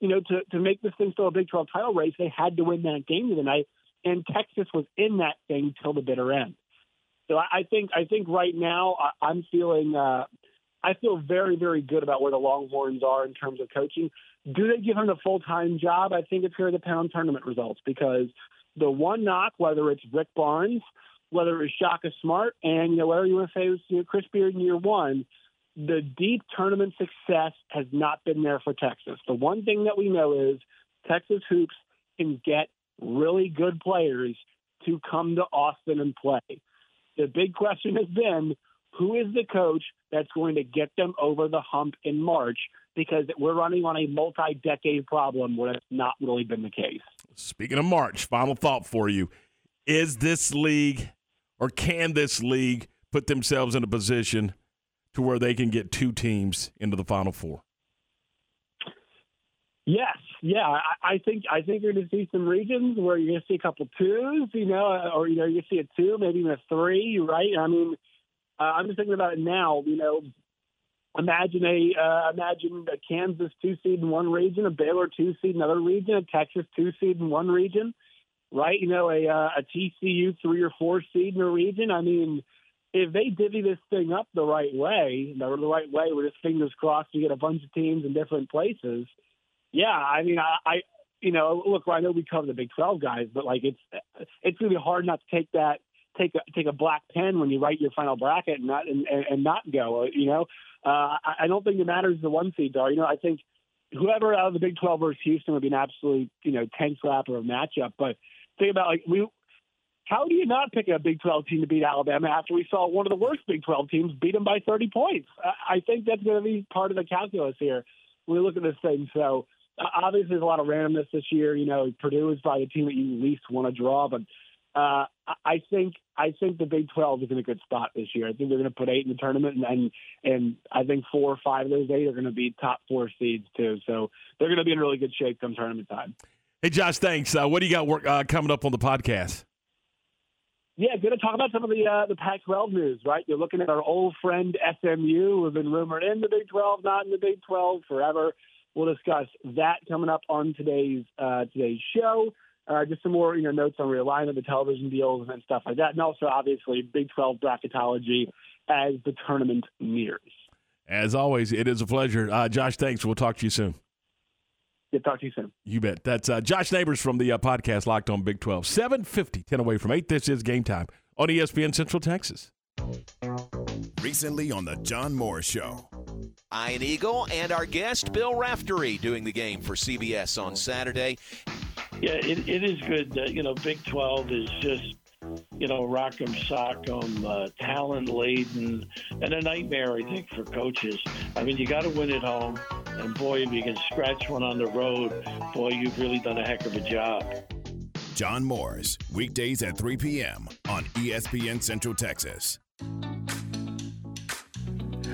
you know, to to make this thing still a Big 12 title race, they had to win that game tonight, and Texas was in that thing till the bitter end. So I, I think I think right now I, I'm feeling uh, I feel very very good about where the Longhorns are in terms of coaching. Do they give him the full time job? I think it's going to depend on tournament results because the one knock, whether it's Rick Barnes, whether it was Shaka Smart, and you know whatever you want to say was you know, Chris Beard in year one, the deep tournament success has not been there for Texas. The one thing that we know is Texas hoops can get really good players to come to Austin and play. The big question has been who is the coach that's going to get them over the hump in March because we're running on a multi decade problem where that's not really been the case. Speaking of March, final thought for you. Is this league or can this league put themselves in a position to where they can get two teams into the final four? Yes, yeah, I, think I think you're going to see some regions where you're going to see a couple twos, you know, or you know you see a two, maybe even a three, right? I mean, uh, I'm just thinking about it now. You know, imagine a uh, imagine a Kansas two seed in one region, a Baylor two seed in another region, a Texas two seed in one region, right? You know, a uh, a TCU three or four seed in a region. I mean, if they divvy this thing up the right way, the, the right way, with just fingers crossed, you get a bunch of teams in different places. Yeah, I mean, I, I you know, look, I know we cover the Big Twelve guys, but like it's it's gonna be hard not to take that take a take a black pen when you write your final bracket and not and, and, and not go. You know, uh, I, I don't think it matters the one seeds are. You know, I think whoever out of the Big Twelve versus Houston would be an absolute you know ten slapper of matchup. But think about like we. How do you not pick a Big 12 team to beat Alabama after we saw one of the worst Big 12 teams beat them by 30 points? I think that's going to be part of the calculus here when we look at this thing. So uh, obviously, there's a lot of randomness this year. You know, Purdue is probably the team that you least want to draw, but Uh, I think I think the Big 12 is in a good spot this year. I think they're going to put eight in the tournament, and, and and I think four or five of those eight are going to be top four seeds too. So they're going to be in really good shape come tournament time. Hey, Josh, thanks. Uh, what do you got work, uh, coming up on the podcast? Yeah, going to talk about some of the uh, the Pac-12 news. Right, you're looking at our old friend SMU, who have been rumored in the Big 12, not in the Big 12 forever. We'll discuss that coming up on today's uh, today's show. Uh, just some more, you know, notes on realignment, the television deals, and stuff like that, and also obviously Big 12 bracketology as the tournament nears. As always, it is a pleasure. Uh, Josh, thanks. We'll talk to you soon. Yeah, talk to you soon. You bet. That's uh, Josh Neighbors from the uh, podcast Locked on Big 12. 750, 10 away from 8. This is game time on ESPN Central Texas. Recently on the John Moore Show. Ian Eagle and our guest Bill Raftery doing the game for CBS on Saturday. Yeah, it, it is good. Uh, you know, Big 12 is just, you know, rock'em sock'em, uh, talent laden, and a nightmare, I think, for coaches. I mean, you got to win at home, and boy, if you can scratch one on the road, boy, you've really done a heck of a job. John Moore's, weekdays at 3 p.m. on ESPN Central Texas.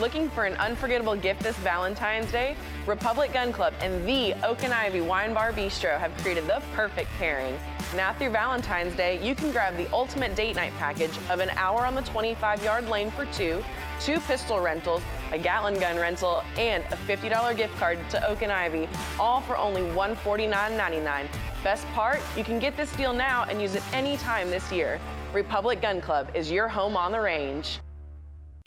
Looking for an unforgettable gift this Valentine's Day? Republic Gun Club and the Oak and Ivy Wine Bar Bistro have created the perfect pairing. Now through Valentine's Day, you can grab the ultimate date night package of an hour on the 25 yard lane for two, two pistol rentals, a Gatling gun rental, and a $50 gift card to Oak and Ivy, all for only $149.99. Best part, you can get this deal now and use it anytime this year. Republic Gun Club is your home on the range.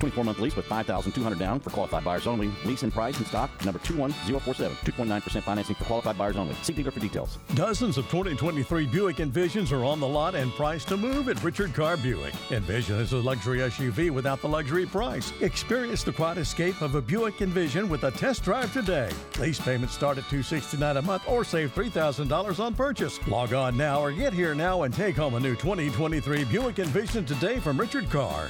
24 month lease with 5200 down for qualified buyers only. Lease and price in stock number 21047. 2.9% financing for qualified buyers only. See dealer for details. Dozens of 2023 Buick Envisions are on the lot and priced to move at Richard Carr Buick. Envision is a luxury SUV without the luxury price. Experience the quiet escape of a Buick Envision with a test drive today. Lease payments start at 269 a month or save $3,000 on purchase. Log on now or get here now and take home a new 2023 Buick Envision today from Richard Carr.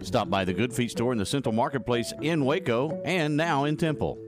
Stop by the Good Feet store in the Central Marketplace in Waco and now in Temple.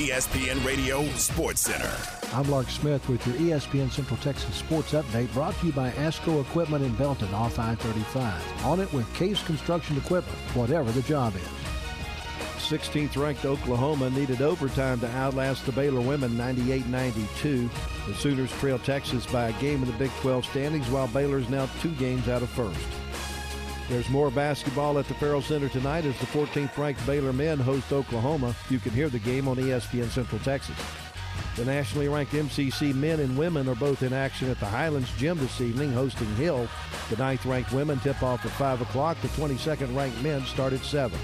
ESPN Radio Sports Center. I'm Lark Smith with your ESPN Central Texas Sports Update brought to you by ASCO Equipment in Belton off I-35. On it with Case Construction Equipment, whatever the job is. 16th ranked Oklahoma needed overtime to outlast the Baylor women 98 92. The Sooners trail Texas by a game in the Big 12 standings, while Baylor is now two games out of first. There's more basketball at the Ferrell Center tonight as the 14th ranked Baylor men host Oklahoma. You can hear the game on ESPN Central Texas. The nationally ranked MCC men and women are both in action at the Highlands Gym this evening, hosting Hill. The ninth ranked women tip off at 5 o'clock. The 22nd ranked men start at 7.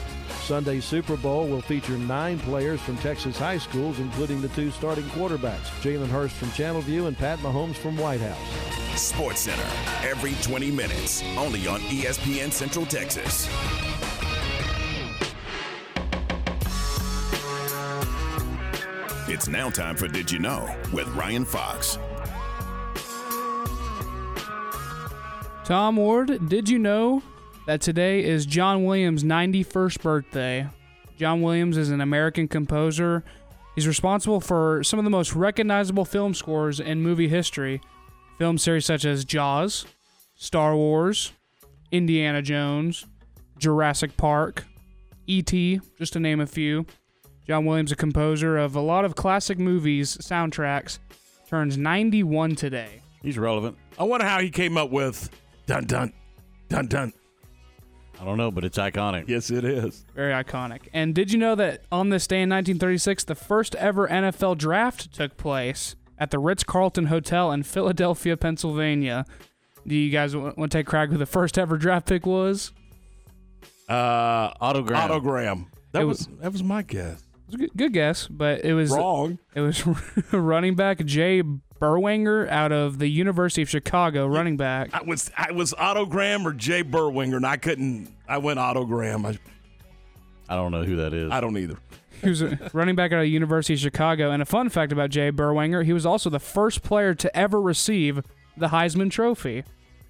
Sunday's Super Bowl will feature nine players from Texas high schools, including the two starting quarterbacks, Jalen Hurts from Channelview and Pat Mahomes from White House. Sports Center, every 20 minutes, only on ESPN Central Texas. It's now time for Did You Know with Ryan Fox. Tom Ward, did you know that today is John Williams' 91st birthday? John Williams is an American composer. He's responsible for some of the most recognizable film scores in movie history. Film series such as Jaws, Star Wars, Indiana Jones, Jurassic Park, E.T., just to name a few. John Williams, a composer of a lot of classic movies soundtracks, turns 91 today. He's relevant. I wonder how he came up with dun dun dun dun. I don't know, but it's iconic. Yes, it is. Very iconic. And did you know that on this day in 1936, the first ever NFL draft took place at the Ritz Carlton Hotel in Philadelphia, Pennsylvania? Do you guys want to take a crack who the first ever draft pick was? Uh, autogram. Autogram. That It was, was- that was my guess. It was a good, good guess, but it was Wrong. It was running back Jay Berwanger out of the University of Chicago. Running back. I was I was autogram or Jay Berwanger, and I couldn't. I went autogram. I, I don't know who that is. I don't either. He was a running back out of the University of Chicago. And a fun fact about Jay Berwanger, he was also the first player to ever receive the Heisman Trophy.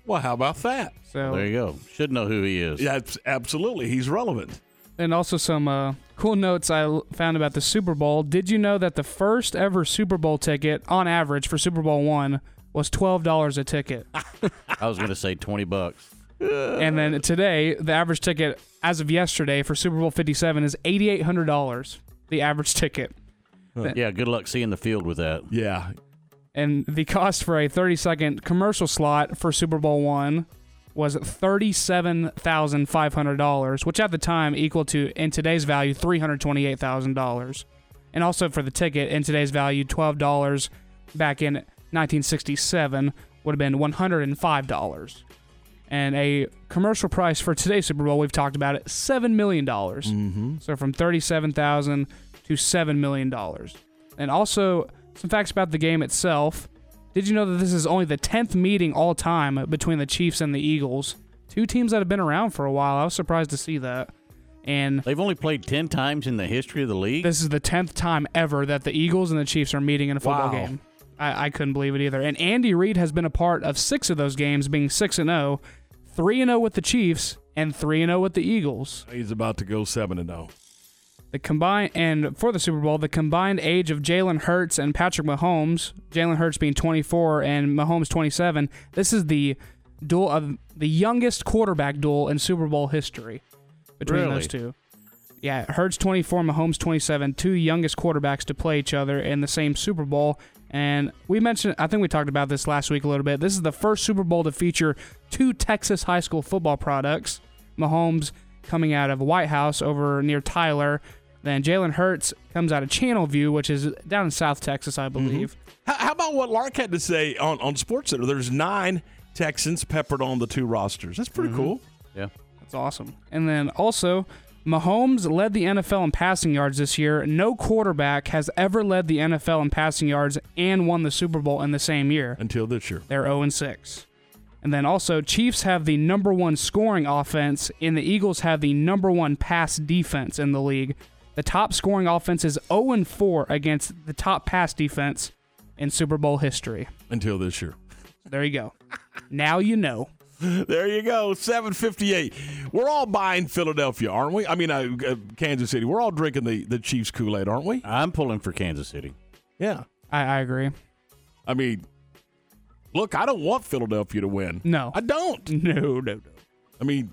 Well, how about that? So There you go. Should know who he is. Yeah, absolutely. He's relevant. And also some uh, cool notes I found about the Super Bowl. Did you know that the first ever Super Bowl ticket, on average for Super Bowl one, was twelve dollars a ticket? I was going to say 20 bucks. and then today, the average ticket as of yesterday for Super Bowl fifty seven is eighty eight hundred dollars. The average ticket. Yeah, good luck seeing the field with that. Yeah. And the cost for a 30 second commercial slot for Super Bowl one was $37,500, which at the time equal to, in today's value, $328,000. And also for the ticket, in today's value, $12 back in 1967 would have been $105. And a commercial price for today's Super Bowl, we've talked about it, $7 million. Mm-hmm. So from thirty-seven thousand to seven million dollars. And also some facts about the game itself. Did you know that this is only the 10th meeting all time between the Chiefs and the Eagles? Two teams that have been around for a while. I was surprised to see that. And they've only played 10 times in the history of the league. This is the 10th time ever that the Eagles and the Chiefs are meeting in a football wow. game. I, I, couldn't believe it either. And Andy Reid has been a part of six of those games, being 6 and 0, 3 and 0 with the Chiefs, and 3 and 0 with the Eagles. He's about to go 7 and 0. The combined and for the Super Bowl, the combined age of Jalen Hurts and Patrick Mahomes, Jalen Hurts being 24 and Mahomes 27. This is the duel of the youngest quarterback duel in Super Bowl history between Really? those two. Yeah, Hurts 24, Mahomes 27, two youngest quarterbacks to play each other in the same Super Bowl. And we mentioned, I think we talked about this last week a little bit. This is the first Super Bowl to feature two Texas high school football products. Mahomes coming out of White House over near Tyler. Then Jalen Hurts comes out of Channel View, which is down in South Texas, I mm-hmm. believe. How, how about what Lark had to say on on Sports Center? There's nine Texans peppered on the two rosters. That's pretty mm-hmm. cool. Yeah. That's awesome. And then also, Mahomes led the NFL in passing yards this year. No quarterback has ever led the NFL in passing yards and won the Super Bowl in the same year. Until this year. They're 0 6. And then also, Chiefs have the number one scoring offense, and the Eagles have the number one pass defense in the league. The top scoring offense is 0 4 against the top pass defense in Super Bowl history. Until this year. There you go. now you know. There you go. 758. We're all buying Philadelphia, aren't we? I mean, uh, uh, Kansas City. We're all drinking the, the Chiefs Kool Aid, aren't we? I'm pulling for Kansas City. Yeah. I, I agree. I mean, look, I don't want Philadelphia to win. No. I don't. No, no, no. I mean,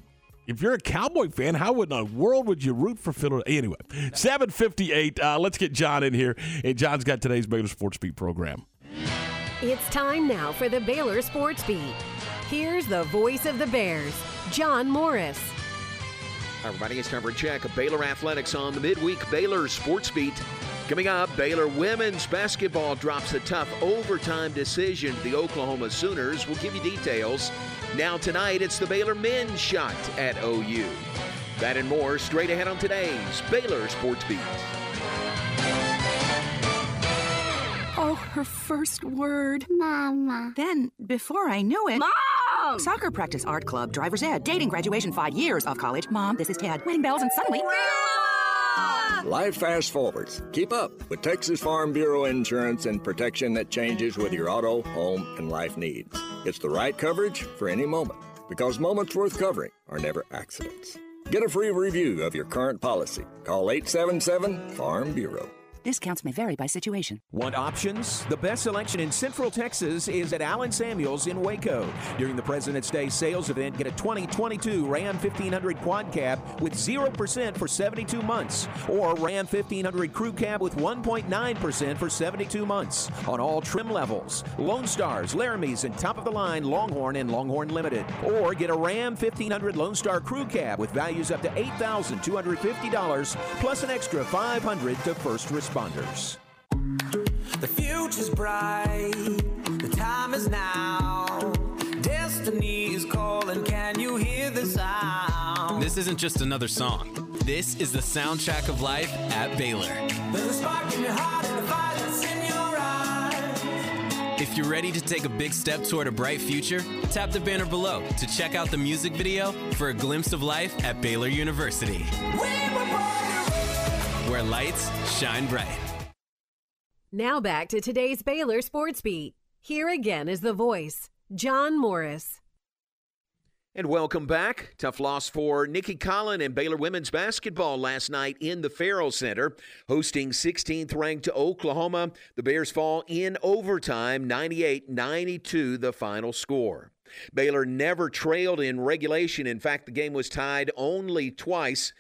if you're a Cowboy fan, how in the world would you root for Philadelphia? Anyway, 758. Uh, let's get John in here. And John's got today's Baylor Sports Beat program. It's time now for the Baylor Sports Beat. Here's the voice of the Bears, John Morris. Hi, everybody. It's time for a check of Baylor Athletics on the midweek Baylor Sports Beat. Coming up, Baylor women's basketball drops a tough overtime decision to the Oklahoma Sooners. We'll give you details. Now, tonight, it's the Baylor men's shot at OU. That and more straight ahead on today's Baylor Sports Beat. Oh, her first word. Mama. Then, before I knew it. Mom! Soccer practice, art club, driver's ed, dating, graduation, five years of college. Mom, this is Ted. Wedding bells, and suddenly. Life fast forwards. Keep up with Texas Farm Bureau insurance and protection that changes with your auto, home, and life needs. It's the right coverage for any moment because moments worth covering are never accidents. Get a free review of your current policy. Call 877 Farm Bureau. Discounts may vary by situation. Want options? The best selection in Central Texas is at Allen Samuels in Waco. During the President's Day sales event, get a 2022 Ram 1500 Quad Cab with 0% for 72 months, or Ram 1500 Crew Cab with 1.9% for 72 months on all trim levels. Lone Stars, Laramies, and top of the line Longhorn and Longhorn Limited. Or get a Ram 1500 Lone Star Crew Cab with values up to $8,250 plus an extra 500 to first responders. The future's bright, the time is now. Destiny is calling, can you hear the sound? This isn't just another song. This is the soundtrack of life at Baylor. There's a spark in your heart and a fire that's in your eyes. If you're ready to take a big step toward a bright future, tap the banner below to check out the music video for a glimpse of life at Baylor University, where lights shine bright. Now back to today's Baylor Sports Beat. Here again is the voice, John Morris. And welcome back. Tough loss for Nicki Collen and Baylor women's basketball last night in the Ferrell Center, hosting 16th ranked Oklahoma. The Bears fall in overtime, 98 92, the final score. Baylor never trailed in regulation. In fact, the game was tied only twice.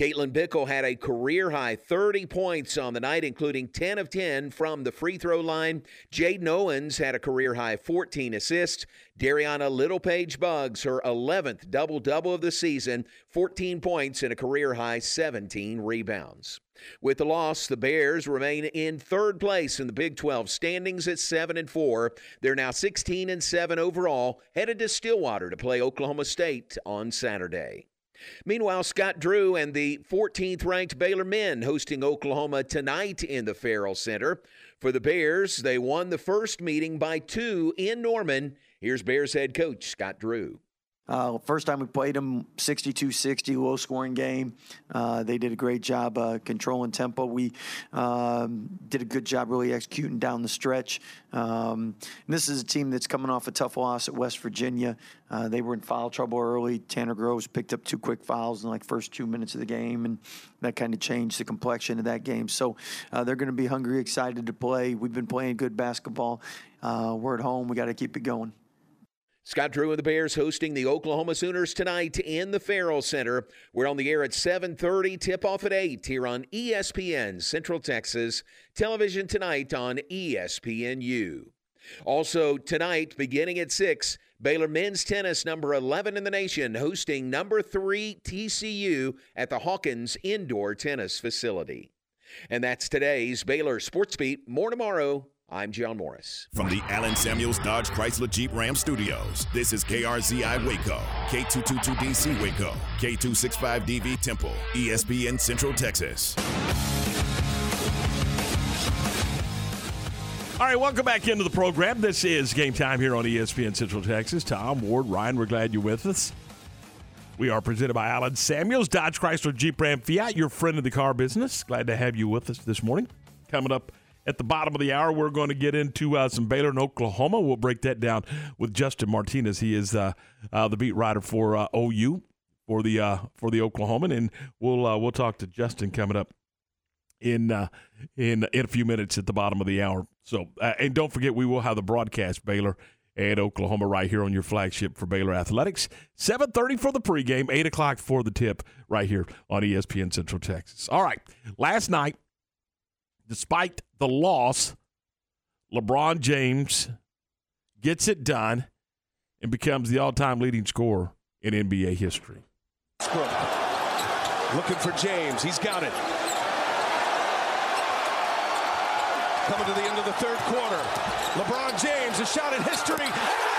Caitlin Bickle had a career high 30 points on the night, including 10 of 10 from the free throw line. Jaden Owens had a career high 14 assists. Darianna Littlepage-Buggs, her 11th double double of the season, 14 points and a career high 17 rebounds. With the loss, the Bears remain in third place in the Big 12 standings at 7 and 4. They're now 16 and 7 overall, headed to Stillwater to play Oklahoma State on Saturday. Meanwhile, Scott Drew and the 14th ranked Baylor men hosting Oklahoma tonight in the Ferrell Center. For the Bears, they won the first meeting by two in Norman. Here's Bears head coach Scott Drew. Uh, first time we played them, 62-60, low scoring game. Uh, they did a great job uh, controlling tempo. We um, did a good job really executing down the stretch. Um, this is a team that's coming off a tough loss at West Virginia. Uh, they were in foul trouble early. Tanner Groves picked up two quick fouls in like first two minutes of the game, and that kind of changed the complexion of that game. So uh, they're going to be hungry, excited to play. We've been playing good basketball. Uh, we're at home. We got to keep it going. Scott Drew and the Bears hosting the Oklahoma Sooners tonight in the Ferrell Center. We're on the air at 7:30, tip off at 8 here on ESPN Central Texas. Television tonight on ESPNU. Also tonight beginning at 6, Baylor men's tennis number 11 in the nation hosting number 3 TCU at the Hawkins Indoor Tennis Facility. And that's today's Baylor Sports Beat. More tomorrow. I'm John Morris. From the Allen Samuels Dodge Chrysler Jeep Ram Studios, this is KRZI Waco, K222DC Waco, K265DV Temple, ESPN Central Texas. All right, welcome back into the program. This is game time here on ESPN Central Texas. Tom, Ward, Ryan, we're glad you're with us. We are presented by Allen Samuels, Dodge Chrysler Jeep Ram Fiat, your friend of the car business. Glad to have you with us this morning. Coming up at the bottom of the hour, we're going to get into uh, some Baylor and Oklahoma. We'll break that down with Justin Martinez. He is uh, uh, the beat writer for uh, OU for the uh, for the Oklahoman, and we'll uh, we'll talk to Justin coming up in in in a few minutes at the bottom of the hour. So, and don't forget, we will have the broadcast Baylor and Oklahoma right here on your flagship for Baylor Athletics. Seven thirty for the pregame, eight o'clock for the tip, right here on ESPN Central Texas. All right, last night, despite the loss, LeBron James gets it done and becomes the all-time leading scorer in NBA history. Looking for James. He's got it. Coming to the end of the third quarter. LeBron James, a shot at history.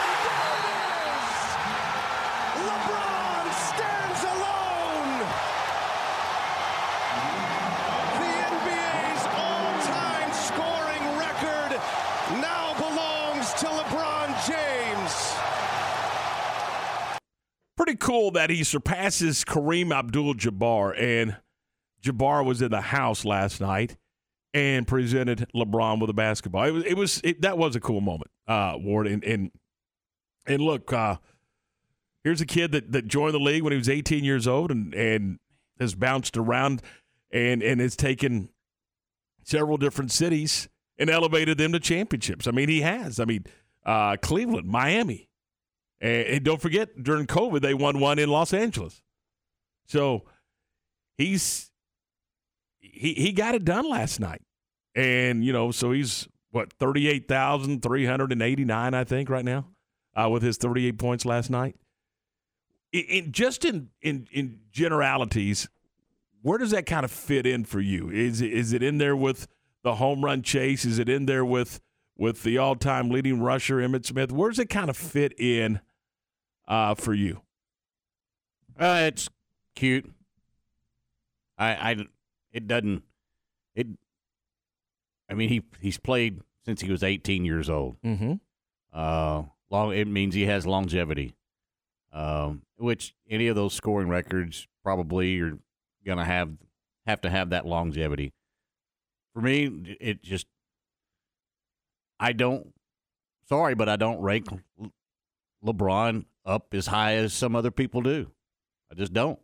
Pretty cool that he surpasses Kareem Abdul-Jabbar and Jabbar was in the house last night and presented LeBron with a basketball. It was it was it, that was a cool moment, uh, Ward. And and and look, uh, here's a kid that that joined the league when he was 18 years old and and has bounced around and and has taken several different cities and elevated them to championships. I mean, he has. I mean, uh, Cleveland, Miami, and, don't forget during COVID they won one in Los Angeles. So he's he he got it done last night, and you know, so he's what thirty eight thousand three hundred and eighty nine, I think, right now, uh, with his thirty eight points last night. In, in just in in in generalities, where does that kind of fit in for you? Is is it in there with the home run chase? Is it in there with with the all time leading rusher Emmitt Smith? Where does it kind of fit in uh, for you? Uh, it's cute. I, I, it doesn't, it. I mean, he he's played since he was 18 years old. Mm-hmm. Uh, long. It means he has longevity. Um, which any of those scoring records probably are gonna have have to have that longevity. For me, it just I don't. Sorry, but I don't rank LeBron up as high as some other people do. I just don't.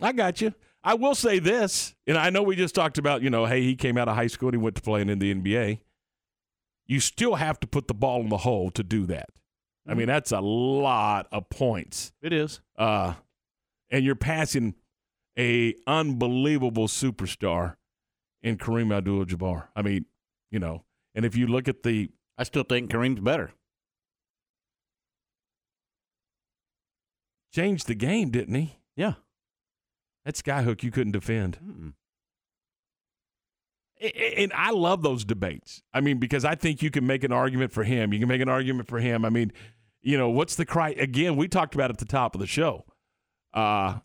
I got you. I will say this, and I know we just talked about, you know, hey, he came out of high school and he went to playing in the NBA. You still have to put the ball in the hole to do that. I mean, that's a lot of points. It is. Uh, and you're passing a unbelievable superstar in Kareem Abdul-Jabbar. I mean, you know, and if you look at the, I still think Kareem's better. Changed the game, didn't he? Yeah. That skyhook you couldn't defend. Mm-mm. And I love those debates. I mean, because I think you can make an argument for him. You can make an argument for him. I mean, you know, what's the cry? Again, we talked about at the top of the show. Uh,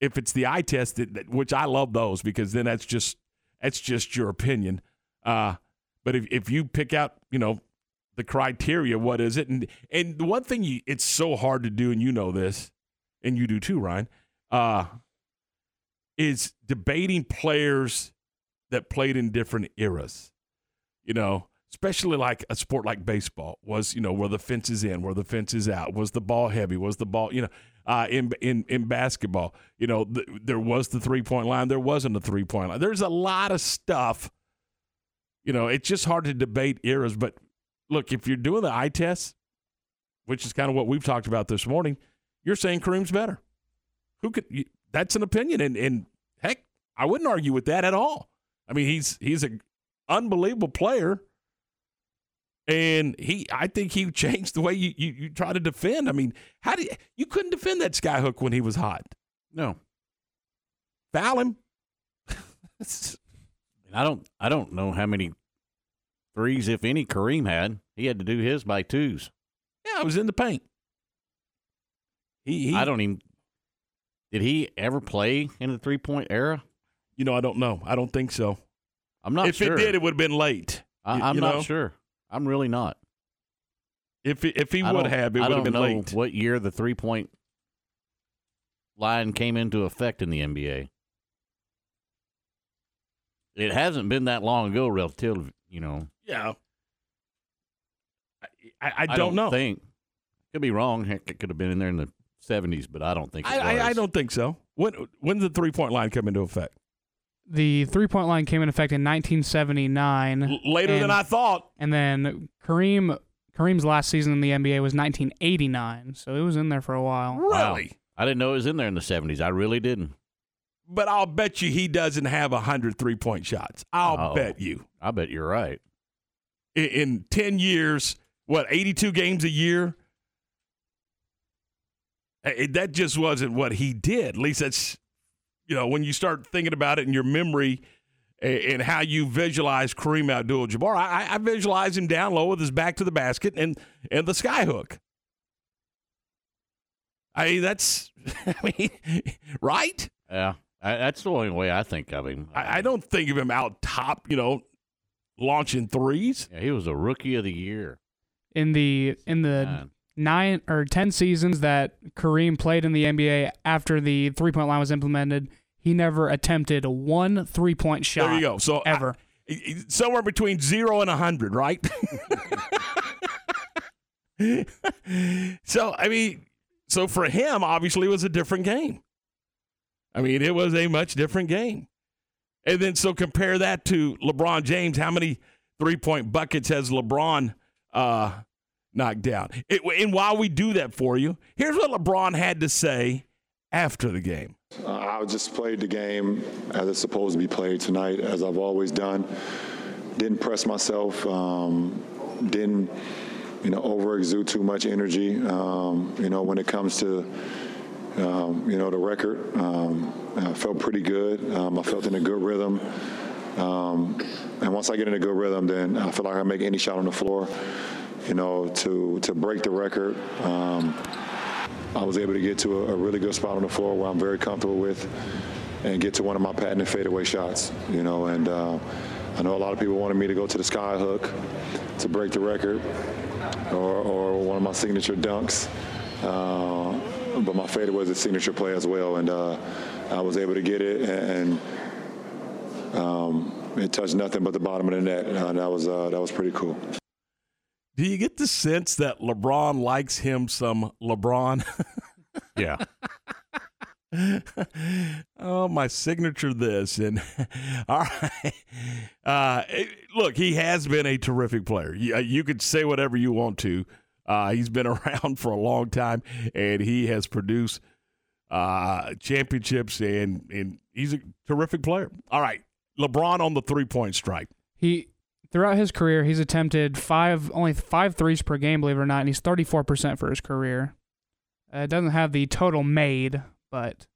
if it's the eye test, which I love those because then that's just that's just your opinion. Uh, but if if you pick out, you know, the criteria, what is it? And and the one thing you, it's so hard to do, and you know this, and you do too, Ryan. Uh, is debating players that played in different eras. You know, especially like a sport like baseball was, you know, where the fence is in, where the fence is out, was the ball heavy, was the ball, you know, uh, in in in basketball, you know, th- there was the three point line, there wasn't a three point line. There's a lot of stuff. You know, it's just hard to debate eras, but look, if you're doing the eye test, which is kind of what we've talked about this morning, you're saying Kareem's better. Who could? You, that's an opinion, and and heck, I wouldn't argue with that at all. I mean, he's he's an unbelievable player, and he I think he changed the way you, you, you try to defend. I mean, how do you, you couldn't defend that skyhook when he was hot? No, foul him. I don't I don't know how many threes, if any, Kareem had. He had to do his by twos. Yeah, I was in the paint. He, he I don't even. Did he ever play in the three point era? You know, I don't know. I don't think so. I'm not sure. if sure. it did, it would have been late. I, am not know? sure. I'm really not. If if he would have, it would have been know late. What year the three point line came into effect in the NBA? It hasn't been that long ago, relative. You know. Yeah. I, I, don't, I don't know. Think could be wrong. Heck, it could have been in there in the '70s, but I don't think it I, was. I, I don't think so. When when did the three point line come into effect? The three point line came into effect in 1979. L- later and, than I thought. And then Kareem Kareem's last season in the NBA was 1989, so it was in there for a while. Really? Wow. I didn't know it was in there in the 70s. I really didn't. But I'll bet you he doesn't have 100 three point shots. I'll Uh-oh. bet you. I bet you're right. In, in 10 years, what, 82 games a year? It, that just wasn't what he did. At least that's, you know, when you start thinking about it in your memory and how you visualize Kareem Abdul-Jabbar, I, I visualize him down low with his back to the basket and and the skyhook. I mean, that's, I mean, right? Yeah, I, that's the only way I think of him. I, I, don't think of him out top, you know, launching threes. Yeah, he was a rookie of the year in the in the. Man nine or ten seasons that Kareem played in the NBA after the three point line was implemented, he never attempted one three point shot. There you go. So ever. I, somewhere between zero and a hundred, right? so I mean, so for him, obviously, it was a different game. I mean, it was a much different game. And then so compare that to LeBron James. How many three point buckets has LeBron uh, knocked down? It, and while we do that for you, here's what LeBron had to say after the game. Uh, I just played the game as it's supposed to be played tonight, as I've always done. Didn't press myself. Um, didn't, you know, overexude too much energy. Um, you know, when it comes to, um, you know, the record, um, I felt pretty good. Um, I felt in a good rhythm. Um, and once I get in a good rhythm, then I feel like I make any shot on the floor. You know, to to break the record. I was able to get to a, a, really good spot on the floor where I'm very comfortable with and get to one of my patented fadeaway shots, you know, and uh, I know a lot of people wanted me to go to the sky hook to break the record or, or one of my signature dunks. Uh, but my fadeaway was a signature play as well, and uh, I was able to get it, and um, it touched nothing but the bottom of the net. Uh, that was uh, that was pretty cool. Do you get the sense that LeBron likes him some LeBron? yeah. oh, my signature this. And all right. Uh, look, he has been a terrific player. You, uh, you could say whatever you want to. Uh, he's been around for a long time, and he has produced uh, championships, and, and he's a terrific player. All right. LeBron on the three point strike. He throughout his career, he's attempted five only five threes per game, believe it or not, and he's thirty four percent for his career. Uh, it doesn't have the total made, but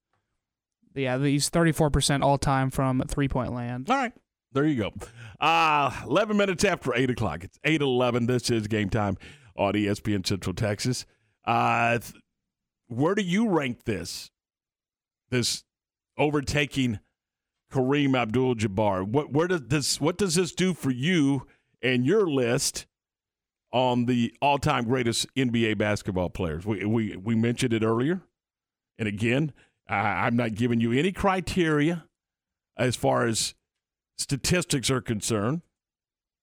yeah, he's thirty four percent all time from three point land. All right. There you go. Uh, 11 minutes after 8 o'clock. It's 8 11. This is game time on ESPN Central Texas. Uh, where do you rank this? This overtaking Kareem Abdul-Jabbar. What where does this what does this do for you and your list on the all-time greatest NBA basketball players? We we we mentioned it earlier, and again, I, I'm not giving you any criteria as far as statistics are concerned.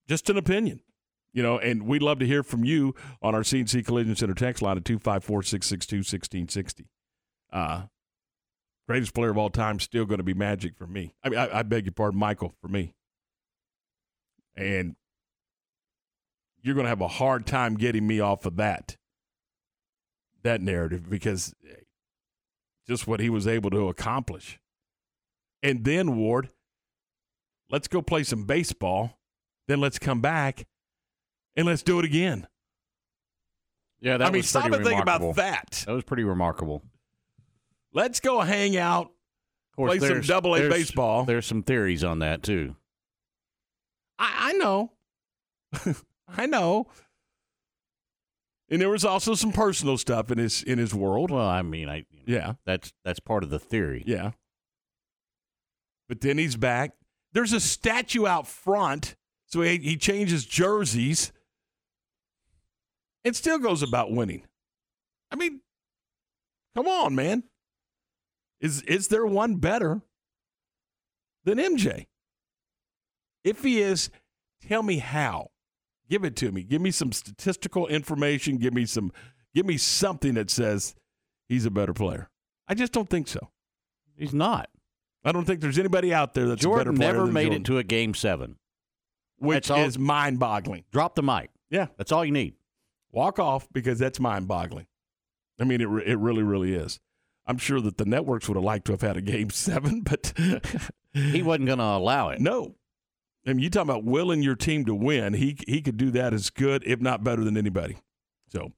Just an opinion you know, and we'd love to hear from you on our CNC Collision Center text line at 254 662 1660. Uh, greatest player of all time still going to be Magic for me. I mean, I, I, beg your pardon, Michael for me. And you're going to have a hard time getting me off of that that narrative because eh, just what he was able to accomplish. And then Ward, let's go play some baseball. Then let's come back and let's do it again. Yeah, that I mean, was stop and think remarkable. about that. That was pretty remarkable. Let's go hang out, course, play some double A baseball. There's some theories on that too. I, I know. I know. And there was also some personal stuff in his in his world. Well, I mean, I yeah, that's that's part of the theory. Yeah. But then he's back. There's a statue out front, so he, he changes jerseys. It still goes about winning. I mean, come on, man. Is is there one better than MJ? If he is, tell me how. Give it to me. Give me some statistical information. Give me some. Give me something that says he's a better player. I just don't think so. He's not. I don't think there's anybody out there that's a Jordan better player never made Jordan, it to a game seven. which all- is mind-boggling. Drop the mic. Yeah, that's all you need. Walk off because that's mind-boggling. I mean, it it really really is. I'm sure that the networks would have liked to have had a game seven, but he wasn't going to allow it. No. I mean, you talking about willing your team to win? He he could do that as good, if not better, than anybody. So,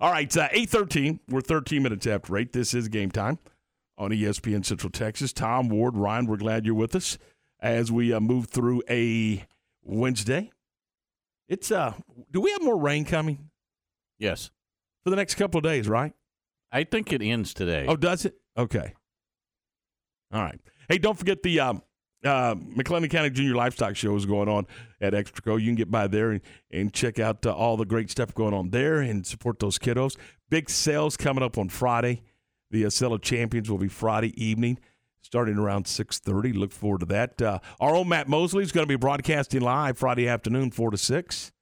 all right, uh, eight thirteen. We're thirteen minutes after eight. This is game time on ESPN Central Texas. Tom Ward, Ryan, we're glad you're with us as we uh, move through a Wednesday. It's uh, do we have more rain coming Yes. for the next couple of days? Right? I think it ends today. Oh, does it? Okay. All right. Hey, don't forget the um, uh, McLennan County Junior Livestock Show is going on at Extraco. You can get by there and, and check out uh, all the great stuff going on there and support those kiddos. Big sales coming up on Friday. The of Champions will be Friday evening. starting around 6.30. Look forward to that. Uh, our own Matt Mosley is going to be broadcasting live Friday afternoon, 4 to 6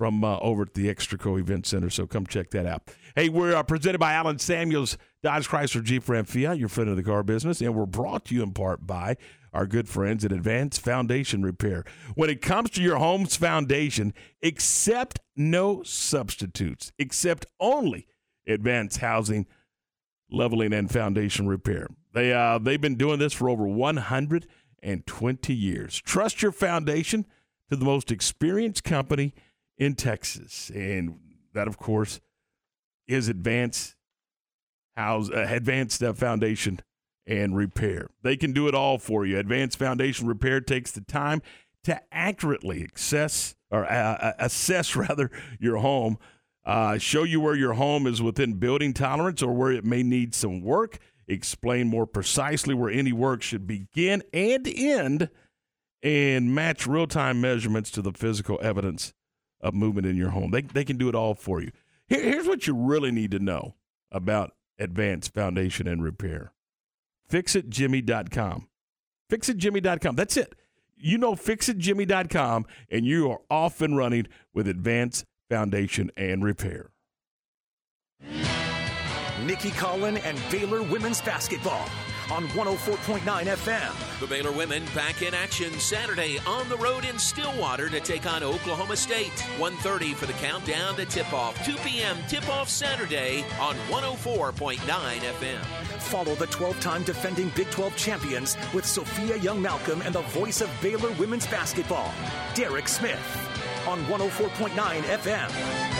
from uh, over at the Extraco Event Center. So come check that out. Hey, we're uh, presented by Allen Samuels, Dodge Chrysler Jeep Ram Fiat, your friend of the car business, and we're brought to you in part by our good friends at Advanced Foundation Repair. When it comes to your home's foundation, accept no substitutes, except only Advanced Housing Leveling and Foundation Repair. They uh, they've been doing this for over 120 years. Trust your foundation to the most experienced company in Texas, and that, of course, is Advanced House uh, Advanced uh, Foundation and Repair. They can do it all for you. Advanced Foundation Repair takes the time to accurately assess or uh, uh assess rather your home, uh, show you where your home is within building tolerance or where it may need some work explain more precisely where any work should begin and end, and match real time measurements to the physical evidence of movement in your home. They, they can do it all for you. Here, here's what you really need to know about advanced foundation and repair fixitjimmy.com. Fixitjimmy.com. That's it. You know fixitjimmy.com, and you are off and running with advanced foundation and repair. Nicki Collen and Baylor women's basketball on 104.9 FM. The Baylor women back in action Saturday on the road in Stillwater to take on Oklahoma State. 1:30 for the countdown to tip-off. 2 p.m. tip-off Saturday on 104.9 FM. Follow the 12-time defending Big 12 champions with Sophia Young Malcolm and the voice of Baylor women's basketball, Derek Smith, on 104.9 FM.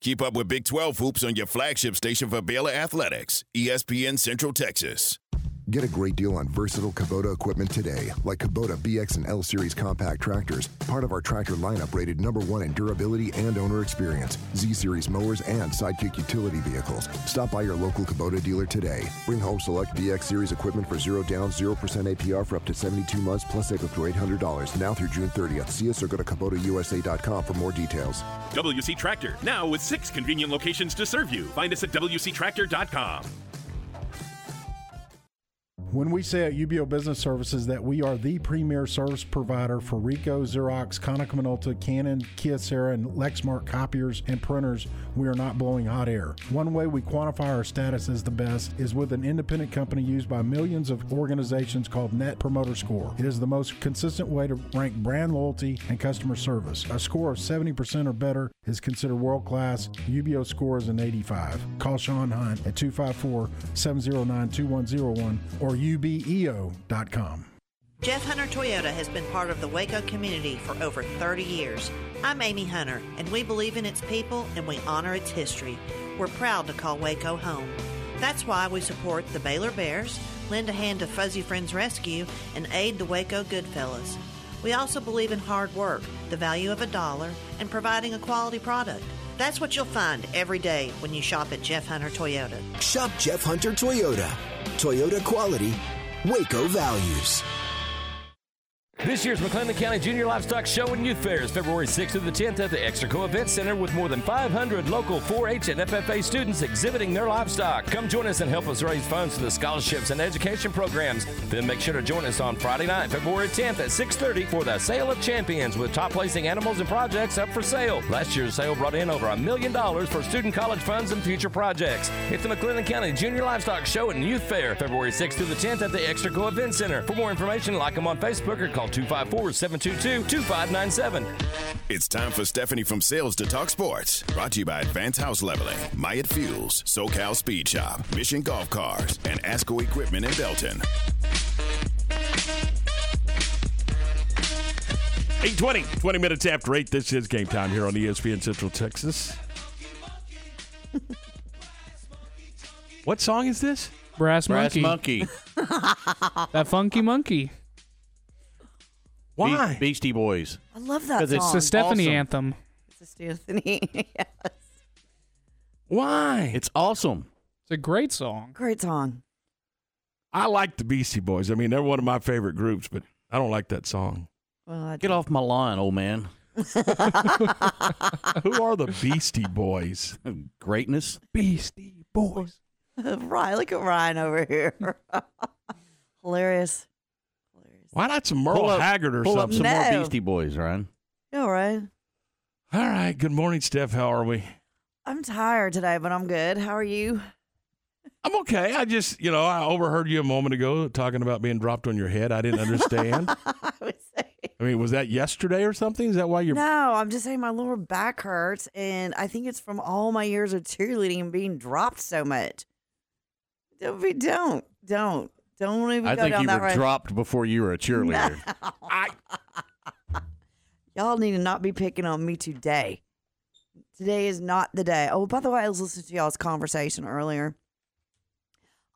Keep up with Big 12 hoops on your flagship station for Baylor Athletics, ESPN Central Texas. Get a great deal on versatile Kubota equipment today, like Kubota BX and L Series compact tractors, part of our tractor lineup rated number one in durability and owner experience, Z Series mowers, and Sidekick utility vehicles. Stop by your local Kubota dealer today. Bring home select BX Series equipment for zero down, 0% APR for up to 72 months, plus save up to $800 now through June 30th. See us or go to KubotaUSA.com for more details. WC Tractor, now with six convenient locations to serve you. Find us at WCTractor.com. When we say at UBEO Business Services that we are the premier service provider for Ricoh, Xerox, Konica Minolta, Canon, Kyocera, and Lexmark copiers and printers, we are not blowing hot air. One way we quantify our status as the best is with an independent company used by millions of organizations called Net Promoter Score. It is the most consistent way to rank brand loyalty and customer service. A score of 70% or better is considered world class. UBEO score is an 85. Call Sean Hunt at 254 709 2101 or ubeo.com. Jeff Hunter Toyota has been part of the Waco community for over 30 years. I'm Amy Hunter, and we believe in its people and we honor its history. We're proud to call Waco home. That's why we support the Baylor Bears, lend a hand to Fuzzy Friends Rescue, and aid the Waco Goodfellas. We also believe in hard work, the value of a dollar, and providing a quality product. That's what you'll find every day when you shop at Jeff Hunter Toyota. Shop Jeff Hunter Toyota. Toyota quality, Waco values. This year's McLennan County Junior Livestock Show and Youth Fair is February 6th through the 10th at the Extraco Event Center with more than 500 local 4-H and FFA students exhibiting their livestock. Come join us and help us raise funds for the scholarships and education programs. Then make sure to join us on Friday night, February 10th at 6:30 for the Sale of Champions with top placing animals and projects up for sale. Last year's sale brought in over a million dollars for student college funds and future projects. It's the McLennan County Junior Livestock Show and Youth Fair, February 6th through the 10th at the Extraco Event Center. For more information, like them on Facebook or call 254 722 2597. It's time for Stephanie from Sales to Talk Sports. Brought to you by Advanced House Leveling, Myatt Fuels, SoCal Speed Shop, Mission Golf Cars, and Asco Equipment in Belton. 820, 20 minutes after 8. This is game time here on ESPN Central Texas. what song is this? Brass, Brass Monkey. Monkey. that funky monkey. Why? Be- Beastie Boys. I love that 'Cause song. it's It's the Stephanie awesome. anthem. It's a Stephanie. yes. Why? It's awesome. It's a great song. Great song. I like the Beastie Boys. I mean, they're one of my favorite groups, but I don't like that song. Well, I Get off my lawn, old man. Who are the Beastie Boys? Greatness. Beastie Boys. Ryan, look at Ryan over here. Hilarious. Why not some Merle Pull up- Haggard or Pull up something? some more Beastie Boys, Ryan. All right. All right. Good morning, Steph. How are we? I'm tired today, but I'm good. How are you? I'm okay. I just, you know, I overheard you a moment ago talking about being dropped on your head. I didn't understand. I, I mean, was that yesterday or something? Is that why you're? No, I'm just saying my lower back hurts, and I think it's from all my years of cheerleading and being dropped so much. Don't be, don't, don't, don't even I go think down you that were road. dropped before you were a cheerleader. Y'all need to not be picking on me today. Today is not the day. Oh, by the way, I was listening to y'all's conversation earlier.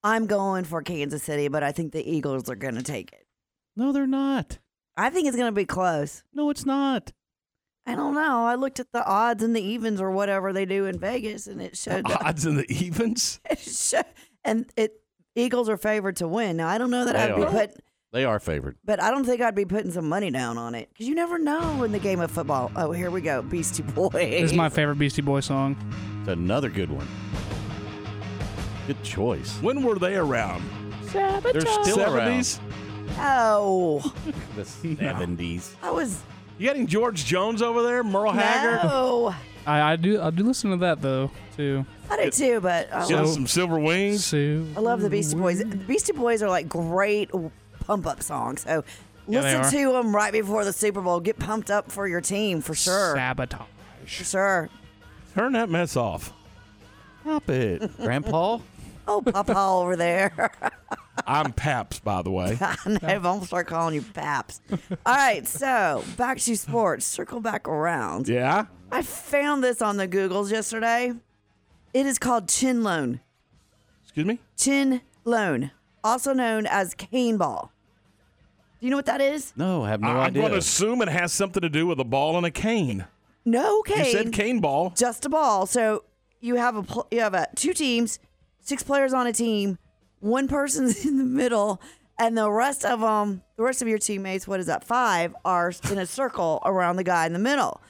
I'm going for Kansas City, but I think the Eagles are going to take it. No, they're not. I think it's going to be close. No, it's not. I don't know. I looked at the odds and the evens or whatever they do in Vegas, and it showed that Odds and the evens? it showed, and it Eagles are favored to win. Now I don't know that They I'd be are. put, They are favored. but I don't think I'd be putting some money down on it because you never know in the game of football. Oh, here we go, Beastie Boys. This is my favorite Beastie Boy song. It's another good one. Good choice. When were they around? They're still 70s? Oh, The 70s. I was You getting George Jones over there? Merle Haggard? no. I, I do I do listen to that though too. I do too, but I Get love, some silver wings? Sue. I love the Beastie Boys. The Beastie Boys are like great pump up songs. So Yeah, they listen are. to them right before the Super Bowl. Get pumped up for your team for sure. Sabotage. For sure. Turn that mess off. Stop it. Grandpa? Oh, Papa over there. I'm Paps, by the way. I know, I'm gonna start calling you Paps. All right, so back to sports. Circle back around. Yeah? I found this on the Googles yesterday. It is called chinlone. Excuse me? Chin loan, also known as cane ball. Do you know what that is? No, I have no I'm idea. going to assume it has something to do with a ball and a cane. No cane. You said cane ball. Just a ball. So you have a pl- you have a two teams, six players on a team. One person's in the middle, and the rest of them, the rest of your teammates, what is that? Five are in a circle around the guy in the middle.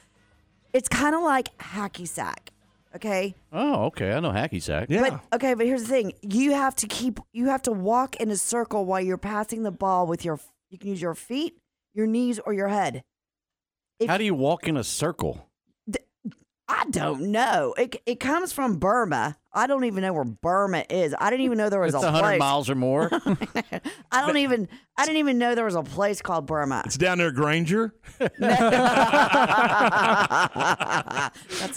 It's kind of like hacky sack. Okay. Oh, okay. I know hacky sack. But okay, but here's the thing: you have to keep, you have to walk in a circle while you're passing the ball with your. You can use your feet, your knees, or your head. How do you walk in a circle? I don't know. It it comes from Burma. I don't even know where Burma is. I didn't even know there was It's a 100 place. miles or more. I don't even. I didn't even know there was a place called Burma. It's down there, Granger. That's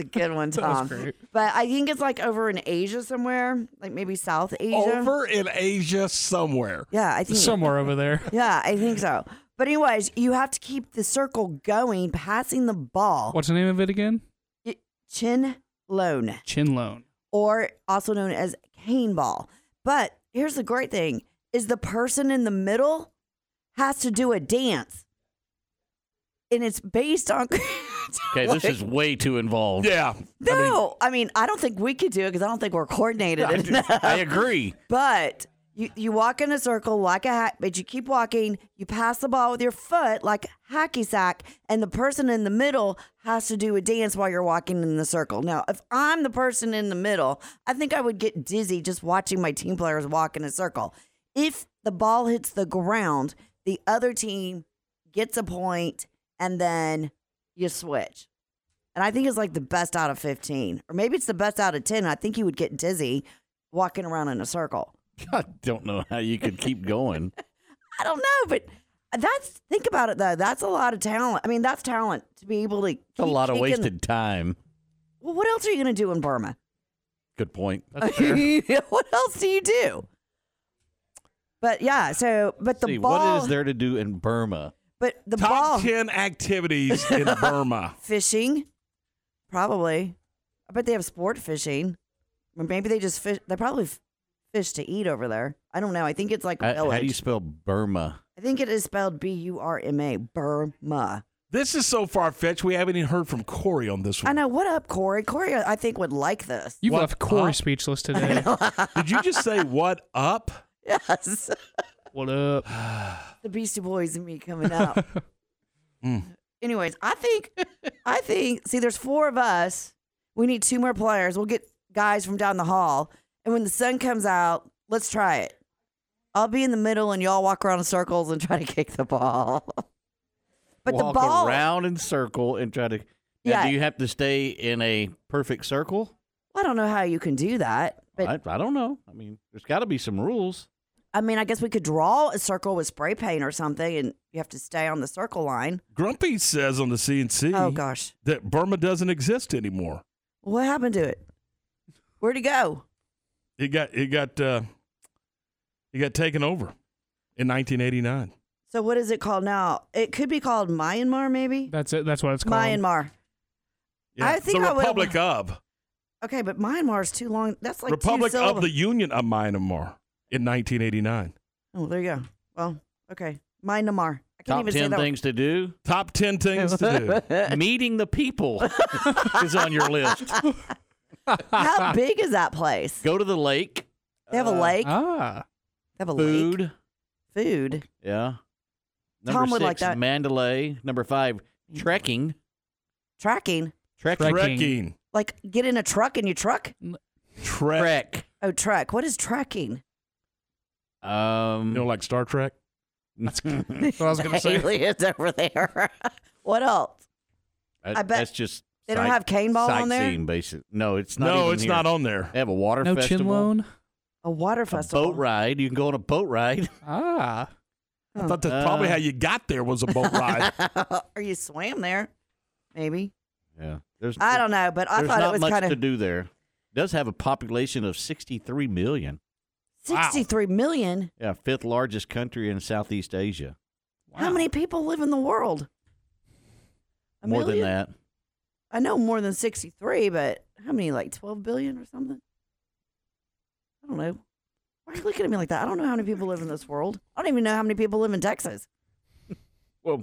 a good one, Tom. But I think it's like over in Asia somewhere, like maybe South Asia. Over in Asia somewhere. Yeah, I think Somewhere over there. Yeah, I think so. But anyways, you have to keep the circle going, passing the ball. What's the name of it again? Chin loan, Chinlone. or also known as cane ball. But here's the great thing: is the person in the middle has to do a dance. and it's based on. Okay, this is way too involved. Yeah. No, I mean, I don't think we could do it because I don't think we're coordinated enough. I agree. But you, you walk in a circle like a hack, but you keep walking. You pass the ball with your foot like hacky sack, and the person in the middle has to do a dance while you're walking in the circle. Now, if I'm the person in the middle, I think I would get dizzy just watching my team players walk in a circle. If the ball hits the ground, the other team gets a point, and then you switch. And I think it's like the best out of 15, or maybe it's the best out of 10. I think you would get dizzy walking around in a circle. I don't know how you could keep going. I don't know, but that's think about it though. That's a lot of talent. I mean, that's talent to be able to. It's a lot of wasted time. Well, what else are you going to do in Burma? Good point. what else do you do? But yeah, so but the See, ball. what is there to do in Burma? But the Top ball 10 activities in Burma. fishing, probably. I bet they have sport fishing. Or maybe they just fish. They probably f- fish to eat over there. I don't know. I think it's like a How, village. how do you spell Burma? I think it is spelled B U R M A. Burma. This is so far fetched. We haven't even heard from Corey on this I one. know. What up, Corey? Corey, I think would like this. You've What left Corey up? speechless today. Did you just say what up? Yes. what up? the Beastie Boys and me coming out. Mm. Anyways, I think, I think, see, there's four of us. We need two more players. We'll get guys from down the hall. And when the sun comes out, let's try it. I'll be in the middle and y'all walk around in circles and try to kick the ball. but Walk the ball, around in circle and try to. Now, Yeah. Do you have to stay in a perfect circle? I don't know how you can do that. But I, I don't know. I mean, there's got to be some rules. I mean, I guess we could draw a circle with spray paint or something and you have to stay on the circle line. Grumpy says on the CNC Oh, gosh. that Burma doesn't exist anymore. What happened to it? Where'd it go? It got it got uh, it got taken over in 1989. So what is it called now? It could be called Myanmar, maybe. That's it. That's what it's called. Myanmar. Yeah, I think the I would've- Republic of Okay, but Myanmar is too long. That's like Republic two of the Union of Myanmar in 1989. Oh, there you go. Well, okay, Myanmar. I can't Top even say 10 that. things to do. Top 10 things to do. Meeting the people is on your list. How big is that place? Go to the lake. They have a Uh, lake. Ah. They have a Food. lake. Food. Food. Yeah. Number Tom would six, like that. Mandalay. Number five, trekking. Tracking. Trekking. Trekking. Like get in a truck and you truck. Trek. Trek. Oh, trek. What is trekking? Um, You know, like Star Trek? That's what I was gonna say. Aliens over there. what else? that- I bet that's just. They don't have cane ball on there? sightseeing Basic. No, it's not. No, even it's here. not on there. They have a water No festival. chinlone. A water A festival. boat ride. You can go on a boat ride. Ah. I thought that's probably Uh, how you got there was a boat ride. or you swam there? Maybe. Yeah. There's. I don't know, but I there's thought not it was much kind to of do there. It does have a population of sixty three million. Wow. Sixty three million. Yeah, fifth largest country in Southeast Asia. How many people live in the world? A More million? than that. I know more than 63, but how many? Like 12 billion or something? I don't know. Why are you looking at me like that? I don't know how many people live in this world. I don't even know how many people live in Texas. Well,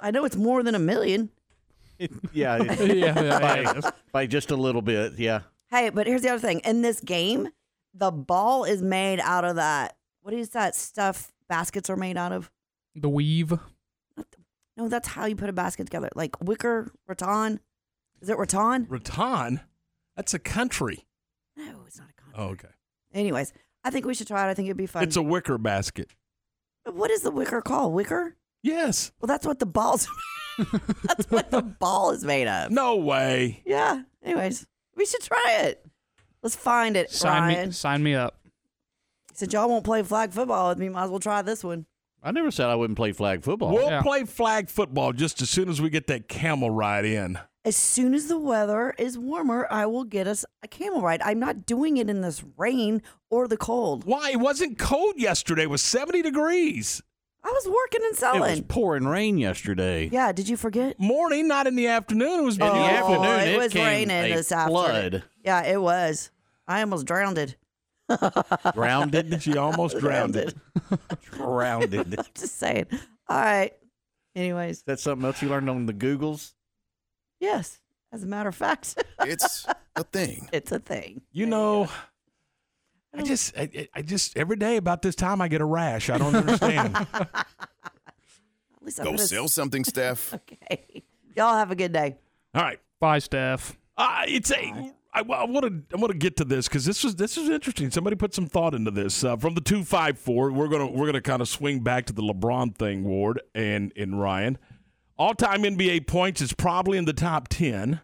I know it's more than a million. yeah, Yeah, yeah, yeah, by, it is. by just a little bit. Yeah. Hey, but here's the other thing. In this game, the ball is made out of that. What is that stuff baskets are made out of? The weave. No, that's how you put a basket together. Like wicker, rattan. Is it rattan? Rattan? That's a country. No, it's not a country. Oh, okay. Anyways, I think we should try it. I think it'd be fun. It's a wicker basket. what is the wicker called? Wicker? Yes. Well, that's what the ball's. that's what the ball is made of. No way. Yeah. Anyways, we should try it. Let's find it, Sign Ryan. me. Sign me up. Since y'all won't play flag football with me, might as well try this one. I never said I wouldn't play flag football. We'll Yeah. play flag football just as soon as we get that camel ride in. As soon as the weather is warmer, I will get us a camel ride. I'm not doing it in this rain or the cold. Why? It wasn't cold yesterday. It was 70 degrees. I was working and selling. It was pouring rain yesterday. yeah, did you forget? Morning, not in the afternoon. It was In the Oh, afternoon, it it was came raining a this afternoon. Yeah, it was. I almost drowned. Grounded. She almost drowned it. Grounded. I'm just saying. All right. Anyways, that's something else you learned on the Googles? Yes. As a matter of fact, It's a thing. it's a thing. You know, I just, I, I just every day about this time I get a rash. I don't understand. At least I'm Go gonna sell something, Steph. Okay. Y'all have a good day. All right. Bye, Steph. Uh, it's a. I, want to. I want to get to this because this was this is interesting. Somebody put some thought into this uh, from the two five four. We're gonna we're gonna kind of swing back to the LeBron thing, Ward and and Ryan. All time NBA points is probably in the top ten,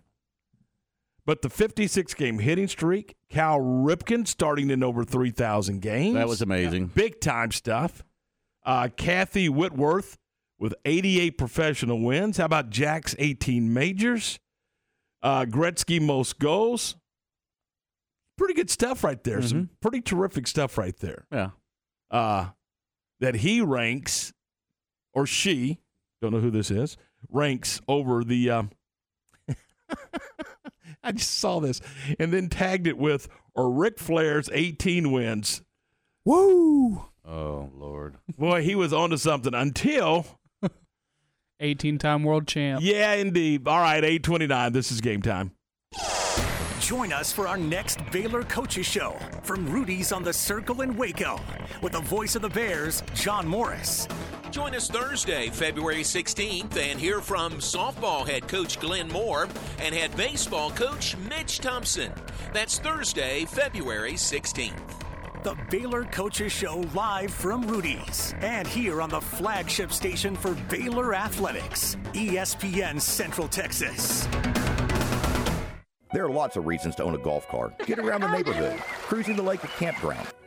but the fifty six game hitting streak, Cal Ripken starting in over three thousand games. That was amazing. big time stuff. Uh, Kathy Whitworth with eighty eight professional wins. How about Jack's eighteen majors? Uh, Gretzky most goals. Pretty good stuff right there. Some pretty terrific stuff right there. Yeah. Uh, that he ranks, or she, don't know who this is, ranks over the. Um, I just saw this and then tagged it with, or Ric Flair's 18 wins. Woo! Oh Lord. Boy, he was onto something until 18 time world champ. Yeah, indeed. All right, 829. This is game time. Join us for our next Baylor Coaches Show from Rudy's on the Circle in Waco with the voice of the Bears, John Morris. Join us Thursday, February 16th, and hear from softball head coach Glenn Moore and head baseball coach Mitch Thompson. That's Thursday, February 16th. The Baylor Coaches Show live from Rudy's and here on the flagship station for Baylor Athletics, ESPN Central Texas. There are lots of reasons to own a golf cart. Get around the neighborhood, cruising the lake at campground.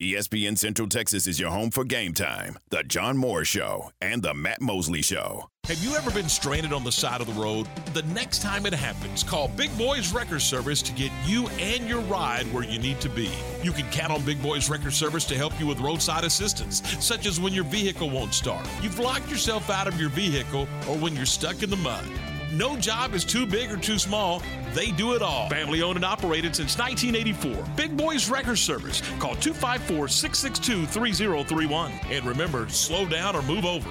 ESPN Central Texas is your home for game time, the John Moore Show, and the Matt Mosley Show. Have you ever been stranded on the side of the road? The next time it happens, call Big Boys Wrecker Service to get you and your ride where you need to be. You can count on Big Boys Wrecker Service to help you with roadside assistance, such as when your vehicle won't start, you've locked yourself out of your vehicle, or when you're stuck in the mud. No job is too big or too small. They do it all. Family owned and operated since 1984. Big Boys Wrecker Service. Call 254 662 3031. And remember, slow down or move over.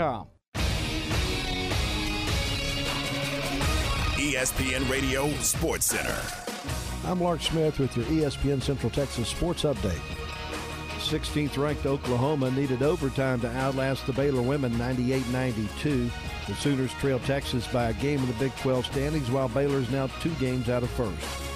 ESPN Radio Sports Center. I'm Lark Smith with your E ESPN Central Texas Sports Update. 16th ranked Oklahoma needed overtime to outlast the Baylor women 98 92. The Sooners trail Texas by a game in the Big 12 standings, while Baylor is now two games out of first.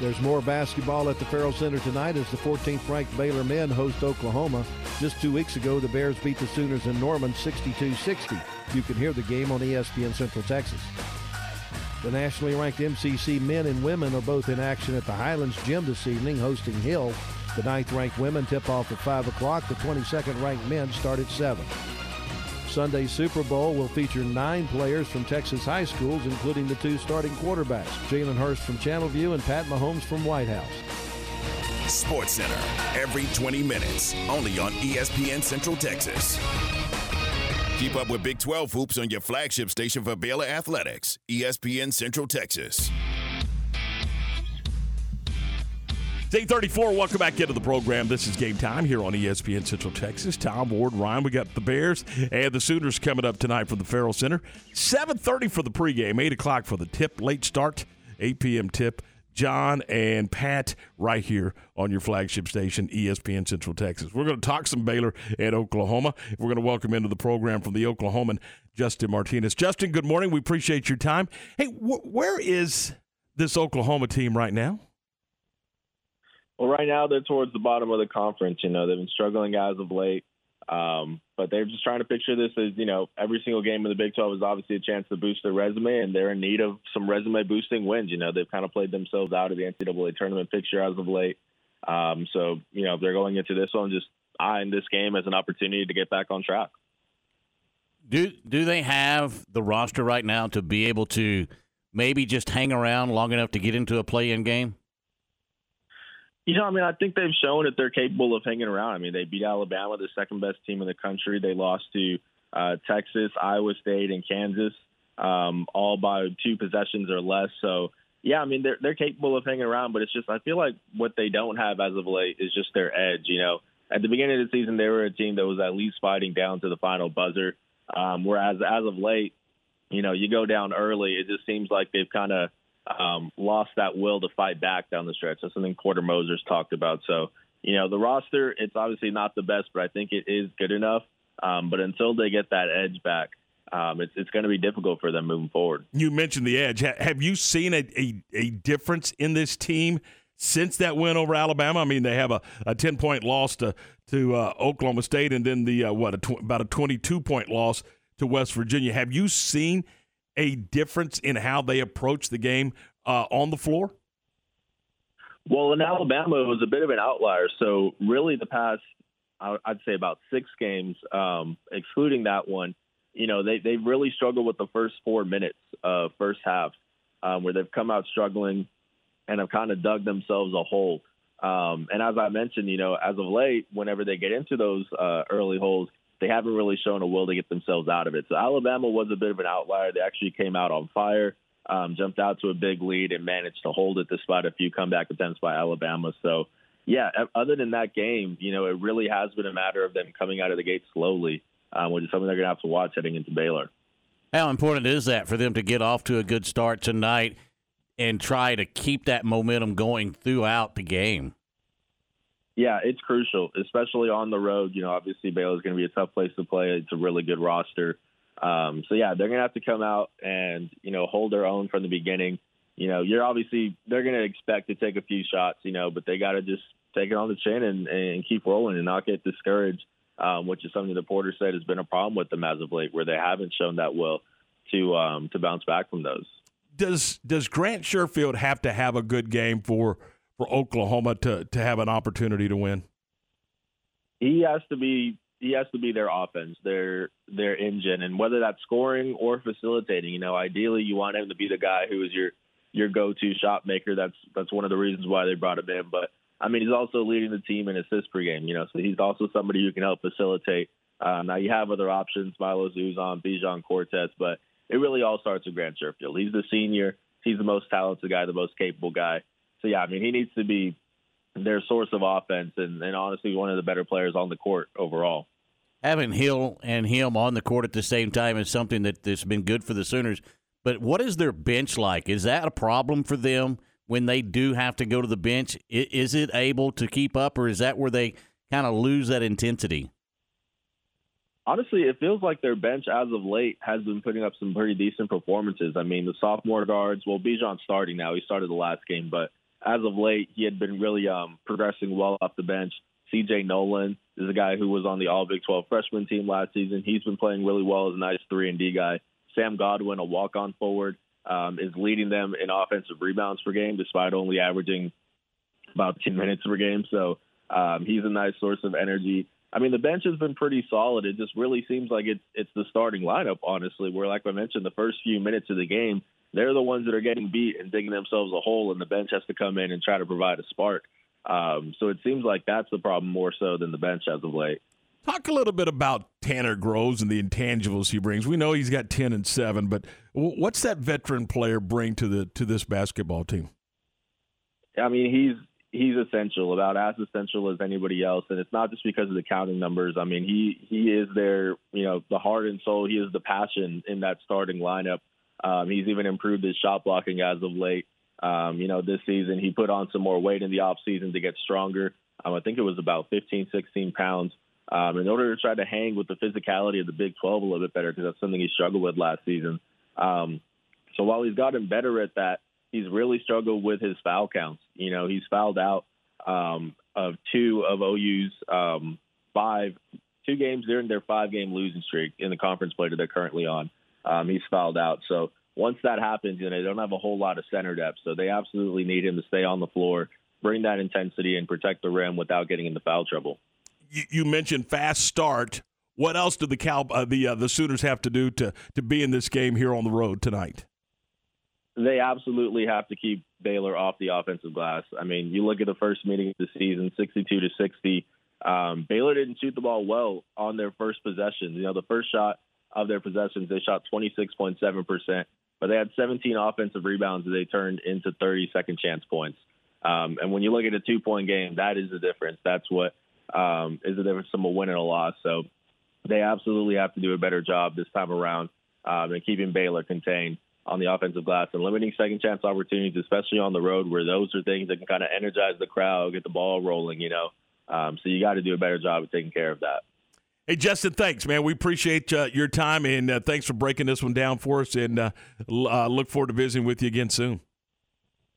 There's more basketball at the Ferrell Center tonight as the 14th ranked Baylor men host Oklahoma. Just two weeks ago, the Bears beat the Sooners in Norman 62 60. You can hear the game on ESPN Central Texas. The nationally ranked MCC men and women are both in action at the Highlands Gym this evening, hosting Hill. The ninth ranked women tip off at 5 o'clock. The 22nd ranked men start at 7. Sunday's Super Bowl will feature nine players from Texas high schools, including the two starting quarterbacks, Jalen Hurts from Channelview and Pat Mahomes from White House. Sports Center, every 20 minutes, only on ESPN Central Texas. Keep up with Big 12 hoops on your flagship station for Baylor Athletics, ESPN Central Texas. Day 34, welcome back into the program. This is game time here on ESPN Central Texas. Tom Ward, Ryan, we got the Bears and the Sooners coming up tonight from the Ferrell Center. 7.30 for the pregame, 8 o'clock for the tip, late start, 8 p.m. tip. John and Pat right here on your flagship station, ESPN Central Texas. We're going to talk some Baylor and Oklahoma. We're going to welcome into the program from the Oklahoman, Justin Martinez. Justin, good morning. We appreciate your time. Hey, wh- where is this Oklahoma team right now? Well, right now they're towards the bottom of the conference. You know, they've been struggling as of late. Um, but they're just trying to picture this as, you know, every single game in the Big 12 is obviously a chance to boost their resume, and they're in need of some resume boosting wins. You know, they've kind of played themselves out of the NCAA tournament picture as of late. Um, so, you know, they're going into this one just eyeing this game as an opportunity to get back on track. Do do they have the roster right now to be able to maybe just hang around long enough to get into a play-in game? You know, I mean, I think they've shown that they're capable of hanging around. I mean, they beat Alabama, the second best team in the country. They lost to uh, Texas, Iowa State, and Kansas, um, all by two possessions or less. So, yeah, I mean, they're they're capable of hanging around, but it's just I feel like what they don't have as of late is just their edge. You know, at the beginning of the season, they were a team that was at least fighting down to the final buzzer, um, whereas as of late, you know, you go down early, it just seems like they've kind of um, lost that will to fight back down the stretch. That's something Porter Moser's talked about. So, you know, the roster, it's obviously not the best, but I think it is good enough. Um, but until they get that edge back, um, it's it's going to be difficult for them moving forward. You mentioned the edge. have you seen a, a, a, difference in this team since that win over Alabama? I mean, they have a, a ten point loss to to uh, Oklahoma State, and then the uh, what a tw- about a twenty two point loss to West Virginia. Have you seen a difference in how they approach the game uh, on the floor? Well, in Alabama, it was a bit of an outlier. So, really, the past, I'd say about six games, um, excluding that one, you know, they they really struggled with the first four minutes of first half, um, where they've come out struggling and have kind of dug themselves a hole. Um, and as I mentioned, you know, as of late, whenever they get into those uh, early holes, they haven't really shown a will to get themselves out of it. So Alabama was a bit of an outlier. They actually came out on fire, um, jumped out to a big lead, and managed to hold it despite a few comeback attempts by Alabama. So, yeah, other than that game, you know, it really has been a matter of them coming out of the gate slowly, um, which is something they're going to have to watch heading into Baylor. How important is that for them to get off to a good start tonight and try to keep that momentum going throughout the game? Yeah, it's crucial, especially on the road. You know, obviously Baylor's going to be a tough place to play. It's a really good roster. Um, so yeah, they're going to have to come out and you know hold their own from the beginning. You know, you're obviously they're going to expect to take a few shots, you know, but they got to just take it on the chin and, and keep rolling and not get discouraged, um, which is something the Porter said has been a problem with them as of late, where they haven't shown that will to um, to bounce back from those. Does does Grant Sherfield have to have a good game for? For Oklahoma to to have an opportunity to win? He has to be he has to be their offense, their their engine, and whether that's scoring or facilitating. You know, ideally you want him to be the guy who is your your go-to shot maker. That's that's one of the reasons why they brought him in. But I mean, he's also leading the team in assists per game. You know, so he's also somebody who can help facilitate. Uh, now you have other options, Milos Uzan, Bijan Cortes, but it really all starts with Grant Sherfield. He's the senior. He's the most talented guy, the most capable guy. So yeah, I mean, he needs to be their source of offense and, and honestly one of the better players on the court overall. Having Hill and him on the court at the same time is something that has been good for the Sooners. But what is their bench like? Is that a problem for them when they do have to go to the bench? Is it able to keep up, or is that where they kind of lose that intensity? Honestly, it feels like their bench as of late has been putting up some pretty decent performances. I mean, the sophomore guards, well, Bijan's starting now. He started the last game, but as of late, he had been really um, progressing well off the bench. CJ Nolan is a guy who was on the All Big 12 freshman team last season. He's been playing really well as a nice three and D guy. Sam Godwin, a walk-on forward, um, is leading them in offensive rebounds per game, despite only averaging about 10 minutes per game. So um, he's a nice source of energy. I mean, the bench has been pretty solid. It just really seems like it's it's the starting lineup, honestly. Where, like I mentioned, the first few minutes of the game, they're the ones that are getting beat and digging themselves a hole, and the bench has to come in and try to provide a spark. Um, so it seems like that's the problem more so than the bench as of late. Talk a little bit about Tanner Groves and the intangibles he brings. We know he's got ten and seven, but what's that veteran player bring to the to this basketball team? I mean, he's he's essential, about as essential as anybody else, and it's not just because of the counting numbers. I mean, he he is their you know the heart and soul. He is the passion in that starting lineup. Um, he's even improved his shot blocking as of late. Um, you know, this season he put on some more weight in the off season to get stronger. Um, I think it was about 15, 16 pounds. Um, in order to try to hang with the physicality of the Big 12 a little bit better, because that's something he struggled with last season. Um, so while he's gotten better at that, he's really struggled with his foul counts. You know, he's fouled out um, of two of OU's um, five, two games during their five game losing streak in the conference play that they're currently on. Um, he's fouled out. So once that happens, you know, they don't have a whole lot of center depth. So they absolutely need him to stay on the floor, bring that intensity, and protect the rim without getting into foul trouble. You, you mentioned fast start. What else do the Cal uh, the uh, the Sooners have to do to to be in this game here on the road tonight? they absolutely have to keep Baylor off the offensive glass. I mean, you look at the first meeting of the season, 62 to 60. Um, Baylor didn't shoot the ball well on their first possessions. You know, the first shot of their possessions, they shot 26.7%, but they had 17 offensive rebounds that they turned into 30 second chance points. Um, and when you look at a two point game, that is the difference. That's what um, is the difference from a win and a loss. So they absolutely have to do a better job this time around um, and keeping Baylor contained on the offensive glass and limiting second chance opportunities, especially on the road, where those are things that can kind of energize the crowd, get the ball rolling. You know, um, so you got to do a better job of taking care of that. Hey, Justin, thanks, man. We appreciate uh, your time and uh, thanks for breaking this one down for us. And uh, uh, look forward to visiting with you again soon.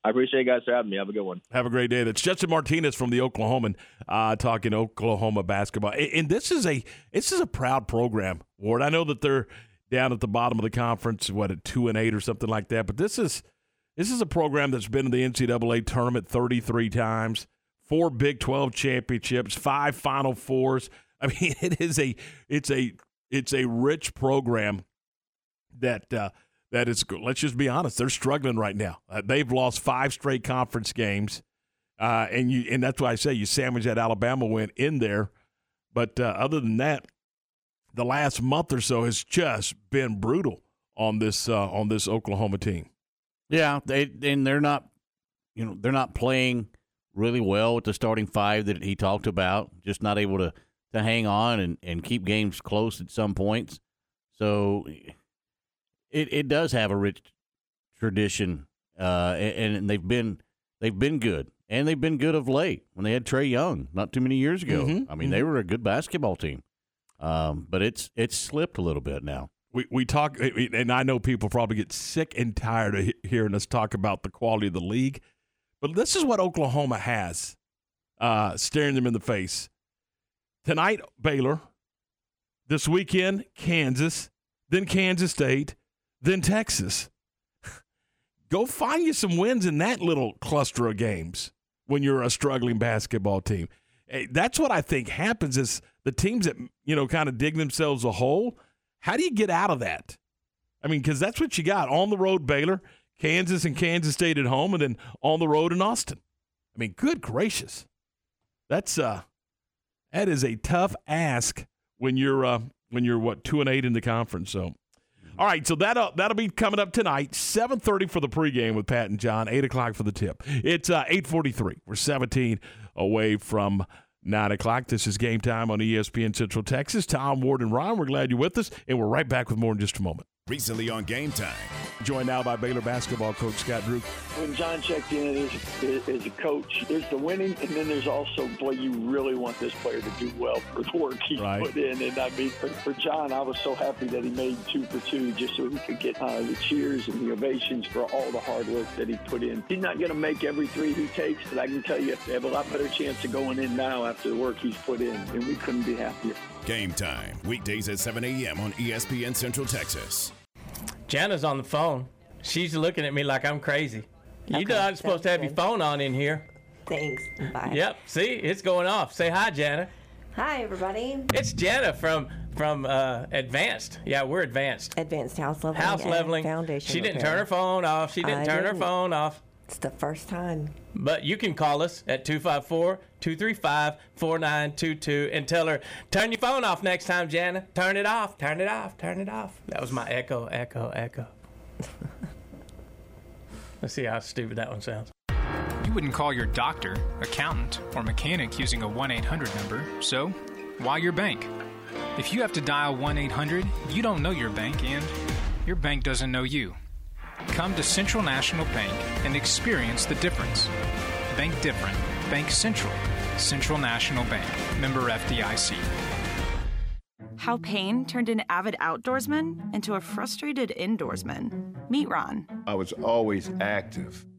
I appreciate you guys for having me. Have a good one. Have a great day. That's Justin Martinez from the Oklahoman uh, talking Oklahoma basketball. And this is a this is a proud program, Ward. I know that they're down at the bottom of the conference, what at two and eight or something like that. But this is this is a program that's been in the NCAA tournament 33 times, four Big 12 championships, five Final Fours. I mean, it is a it's a it's a rich program that uh, that is. Let's just be honest, they're struggling right now. Uh, they've lost five straight conference games, uh, and you and that's why I say you sandwich that Alabama win in there. But uh, other than that, the last month or so has just been brutal on this uh, on this Oklahoma team. Yeah, they and they're not, you know, they're not playing really well with the starting five that he talked about. Just not able to to hang on and, and keep games close at some points. So it it does have a rich tradition, uh, and, and they've been they've been good, and they've been good of late. When they had Trae Young not too many years ago, mm-hmm, I mean, mm-hmm. they were a good basketball team. Um, but it's it's slipped a little bit now. We we talk, and I know people probably get sick and tired of hearing us talk about the quality of the league, but this is what Oklahoma has, uh, staring them in the face. Tonight, Baylor. This weekend, Kansas, then Kansas State, then Texas. Go find you some wins in that little cluster of games when you're a struggling basketball team. That's what I think happens is the teams that you know kind of dig themselves a hole. How do you get out of that? I mean, because that's what you got on the road, Baylor, Kansas, and Kansas State at home, and then on the road in Austin. I mean, good gracious, that's uh, that is a tough ask when you're uh, when you're what two and eight in the conference. So, all right, so that uh, that'll be coming up tonight, seven thirty for the pregame with Pat and John, eight o'clock for the tip. It's uh, eight forty three. We're seventeen away from 9 o'clock. This is game time on ESPN Central Texas. Tom, Ward, and Ron, we're glad you're with us, and we're right back with more in just a moment. Recently on Game Time. Joined now by Baylor basketball coach Scott Drew. When John checked in as, as a coach, there's the winning, and then there's also, boy, you really want this player to do well for the work he right. put in. And I mean, for, for, John, I was so happy that he made two for two just so he could get uh, the cheers and the ovations for all the hard work that he put in. He's not going to make every three he takes, but I can tell you they have a lot better chance of going in now after the work he's put in, and we couldn't be happier. Game Time, weekdays at 7 a.m. on ESPN Central Texas. Jana's on the phone. She's looking at me like I'm crazy. You Okay, know I'm supposed to have sounds your phone on in here. Thanks. Bye. Yep. See, it's going off. Say hi, Jana. Hi, everybody. It's Jana from from uh, Advanced. Yeah, we're Advanced. Advanced House Leveling. House Leveling. Foundation. She didn't repair. turn her phone off. She didn't I turn her didn't. phone off. It's the first time. But you can call us at 254 235 4922 and tell her, turn your phone off next time, Jana. Turn it off, turn it off, turn it off. That was my echo, echo, echo. Let's see how stupid that one sounds. You wouldn't call your doctor, accountant, or mechanic using a 1 800 number, so why your bank? If you have to dial 1 800, you don't know your bank and your bank doesn't know you. Come to Central National Bank and experience the difference. Bank different. Bank Central. Central National Bank. Member FDIC. How pain turned an avid outdoorsman into a frustrated indoorsman. Meet Ron. I was always active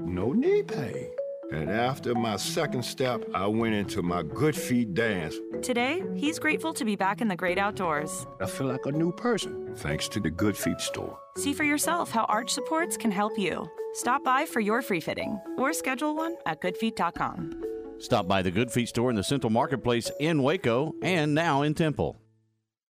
no knee pain. And after my second step, I went into my Good Feet dance. Today, he's grateful to be back in the great outdoors. I feel like a new person, thanks to the Good Feet store. See for yourself how arch supports can help you. Stop by for your free fitting or schedule one at goodfeet.com. Stop by the Good Feet store in the Central Marketplace in Waco and now in Temple.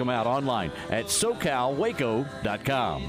them out online at socalwaco.com.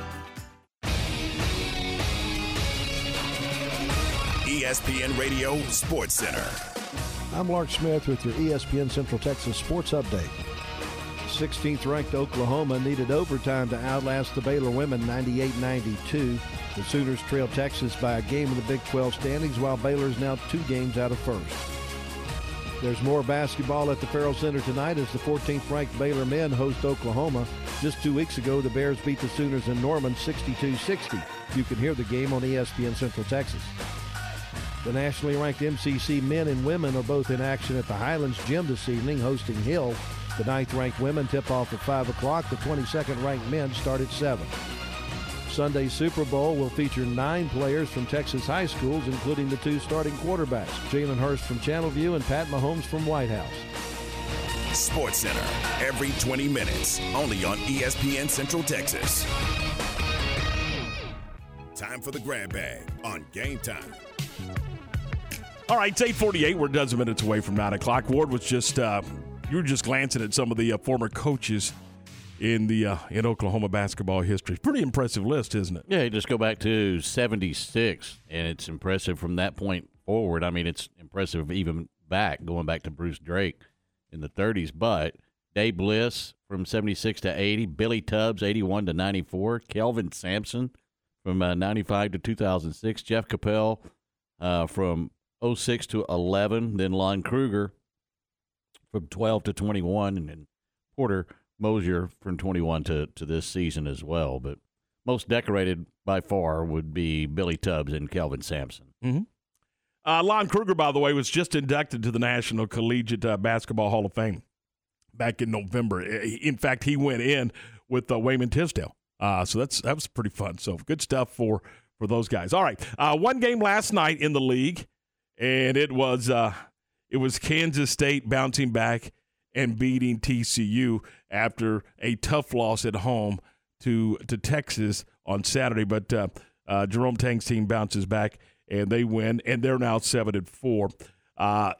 ESPN Radio Sports Center. I'm Lark Smith with your ESPN Central Texas Sports Update. 16th ranked Oklahoma needed overtime to outlast the Baylor women 98 92. The Sooners trail Texas by a game in the Big 12 standings, while Baylor is now two games out of first. There's more basketball at the Ferrell Center tonight as the 14th ranked Baylor men host Oklahoma. Just two weeks ago, the Bears beat the Sooners in Norman 62 60. You can hear the game on ESPN Central Texas. The nationally ranked MCC men and women are both in action at the Highlands Gym this evening, hosting Hill. The ninth ranked women tip off at 5 o'clock. The 22nd ranked men start at 7. Sunday's Super Bowl will feature nine players from Texas high schools, including the two starting quarterbacks, Jalen Hurts from Channelview and Pat Mahomes from White House. Sports Center, every 20 minutes, only on ESPN Central Texas. Time for the grab bag on game time. All right, it's 848. We're a dozen minutes away from 9 o'clock. Ward was just, uh, you were just glancing at some of the uh, former coaches in the uh, in Oklahoma basketball history. Pretty impressive list, isn't it? Yeah, you just go back to 76, and it's impressive from that point forward. I mean, it's impressive even back, going back to Bruce Drake in the 30s. But Dave Bliss from 76 to 80, Billy Tubbs, 81 to 94, Kelvin Sampson from uh, 95 to 2006. Jeff Capel uh, from 06 to 11. Then Lon Kruger from 12 to 21. And then Porter Moser from 21 to, to this season as well. But most decorated by far would be Billy Tubbs and Kelvin Sampson. Mm-hmm. Uh, Lon Kruger, by the way, was just inducted to the National Collegiate uh, Basketball Hall of Fame back in November. In fact, he went in with uh, Wayman Tisdale. Uh, so that's that was pretty fun. So good stuff for for those guys. All right, uh, one game last night in the league, and it was uh, it was Kansas State bouncing back and beating TCU after a tough loss at home to to Texas on Saturday. But uh, uh, Jerome Tang's team bounces back and they win, and they're now seven and four. Uh,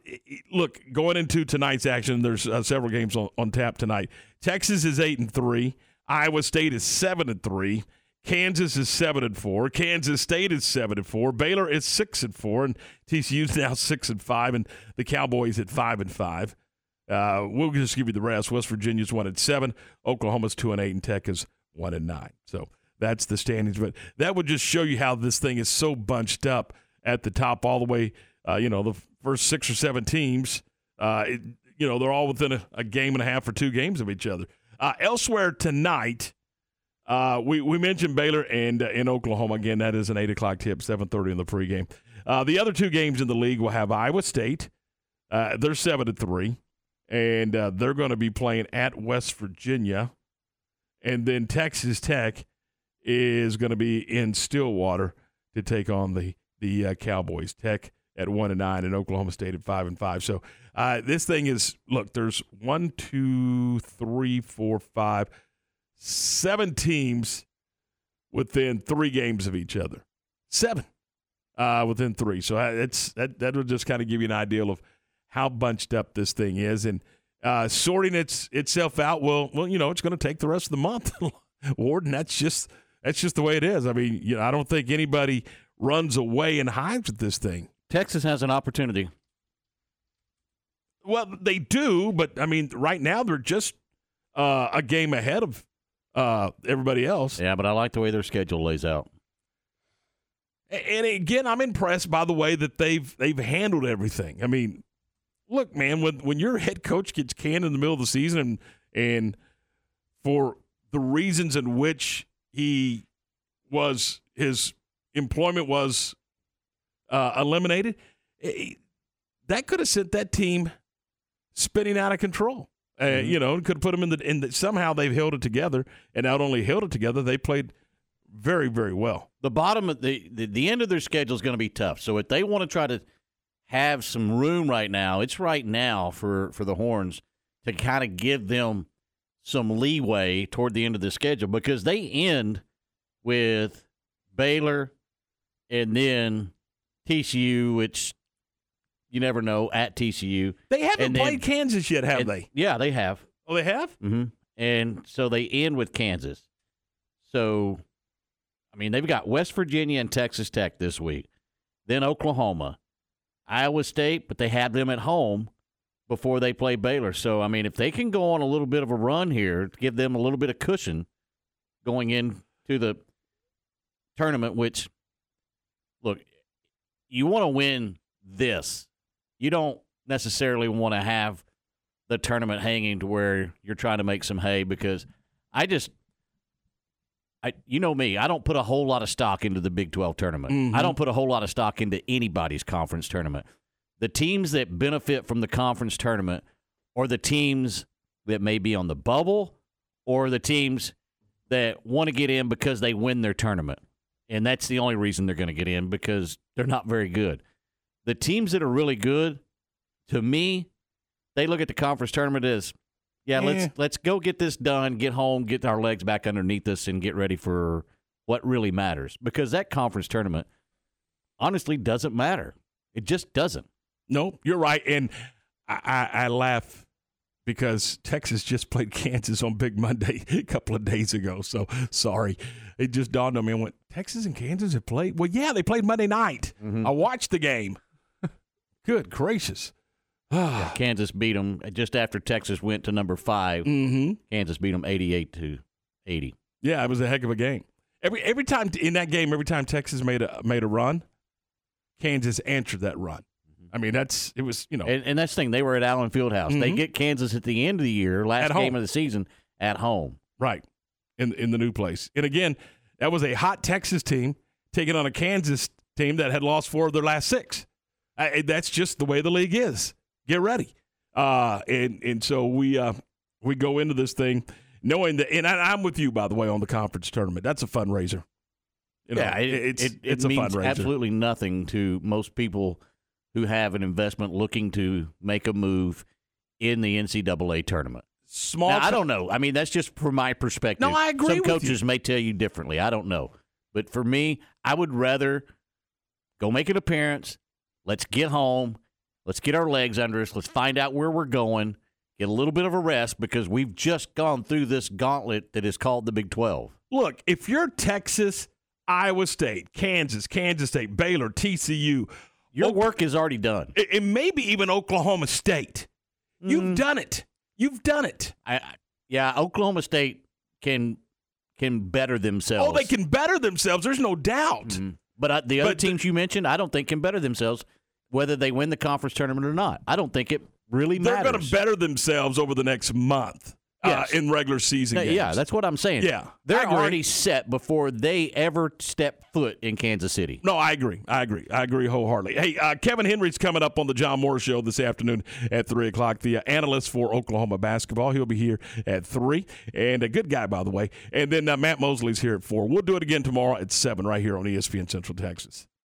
look, going into tonight's action, there's uh, several games on, on tap tonight. Texas is eight and three. Iowa State is seven and three. Kansas is seven and four. Kansas State is seven and four. Baylor is six and four, and TCU's now six and five, and the Cowboys at five and five. Uh, we'll just give you the rest. West Virginia's one and seven. Oklahoma's two and eight, and Tech is one and nine. So that's the standings. But that would just show you how this thing is so bunched up at the top, all the way. Uh, you know, the first six or seven teams. Uh, it, you know, they're all within a, a, game and a half or two games of each other. Uh, elsewhere tonight, uh, we we mentioned Baylor and uh, in Oklahoma again. That is an eight o'clock tip, seven thirty in the pregame. Uh, the other two games in the league will have Iowa State. they're seven to three, and they're going to be playing at West Virginia, and then Texas Tech is going to be in Stillwater to take on the the uh, Cowboys. Tech at one and nine, and Oklahoma State at five and five. So uh, this thing is look. There's one, two, three, four, five, seven teams within three games of each other. Seven uh, within three. So uh, it's that that will just kind of give you an idea of how bunched up this thing is, and uh, sorting its itself out. Well, well, you know, it's going to take the rest of the month, Ward, and that's just that's just the way it is. I mean, you know, I don't think anybody runs away and hides with this thing. Texas has an opportunity. Well, they do, but I mean, right now they're just uh, a game ahead of uh, everybody else. Yeah, but I like the way their schedule lays out. And again, I'm impressed by the way that they've they've handled everything. I mean, look, man, when when your head coach gets canned in the middle of the season and and for the reasons in which he was his employment was uh, eliminated, it, that could have sent that team spinning out of control. Uh, mm-hmm. You know, could put them in the in the, somehow they've held it together, and not only held it together, they played very very well. The bottom of the the, the end of their schedule is going to be tough. So if they want to try to have some room right now, it's right now for for the Horns to kind of give them some leeway toward the end of the schedule because they end with Baylor, and then TCU, which you never know at TCU. They haven't and played then, Kansas yet, have and, they? Yeah, they have. Oh, they have. Mm-hmm. And so they end with Kansas. So, I mean, they've got West Virginia and Texas Tech this week, then Oklahoma, Iowa State, but they have them at home before they play Baylor. So, I mean, if they can go on a little bit of a run here, give them a little bit of cushion going into the tournament, which, look, you want to win this. You don't necessarily want to have the tournament hanging to where you're trying to make some hay because I just I you know me, I don't put a whole lot of stock into the Big 12 tournament. Mm-hmm. I don't put a whole lot of stock into anybody's conference tournament. The teams that benefit from the conference tournament are the teams that may be on the bubble or the teams that want to get in because they win their tournament and that's the only reason they're going to get in because they're not very good. The teams that are really good, to me, they look at the conference tournament as, yeah, yeah, let's let's go get this done, get home, get our legs back underneath us, and get ready for what really matters. Because that conference tournament, honestly, doesn't matter. It just doesn't. No, you're right, and I, I, I laugh because Texas just played Kansas on Big Monday a couple of days ago. So sorry. It just dawned on me. I went, Texas and Kansas have played? Well, yeah, they played Monday night. Mm-hmm. I watched the game. Good gracious. yeah, Kansas beat them just after Texas went to number 5 mm-hmm. Kansas beat them 88 to 80. Yeah, it was a heck of a game. Every every time in that game, every time Texas made a made a run, Kansas answered that run. I mean, that's it was you know, And, and that's the thing. They were at Allen Fieldhouse. They Mhm. get Kansas at the end of the year, last game of the season, at home. right in in the new place. And again, that was a hot Texas team taking on a Kansas team that had lost four of their last six. I, that's just the way the league is. Get ready. Uh, and and so we uh, we go into this thing knowing that. And I, I'm with you, by the way, on the conference tournament. That's a fundraiser. You know, yeah, it, it's it, it it's a means fundraiser. absolutely nothing to most people who have an investment looking to make a move in the NCAA tournament. Small. Now, I t- don't know. I mean, that's just from my perspective. No, I agree Some with coaches you. may tell you differently. I don't know. But for me, I would rather go make an appearance. Let's get home. Let's get our legs under us. Let's find out where we're going. Get a little bit of a rest because we've just gone through this gauntlet that is called the Big 12. Look, if you're Texas, Iowa State, Kansas, Kansas State, Baylor, TCU, Your work is already done. and and maybe even Oklahoma State, you've Mm. done it. You've done it. I, I- yeah, Oklahoma State can can better themselves. Oh, they can better themselves. There's no doubt. Mhm. But uh, the other But- teams you mentioned, I don't think can better themselves, whether they win the conference tournament or not. I don't think it really matters. They're going to better themselves over the next month Yes. uh, in regular season games. yeah, that's what I'm saying. Yeah, they're already set before they ever step foot in Kansas City. No, I agree. I agree. I agree wholeheartedly. Hey, uh, Kevin Henry's coming up on the John Moore Show this afternoon at 3 o'clock. The uh, analyst for Oklahoma basketball. He'll be here at 3. And a good guy, by the way. And then uh, Matt Mosley's here at 4. We'll do it again tomorrow at 7 right here on ESPN Central Texas.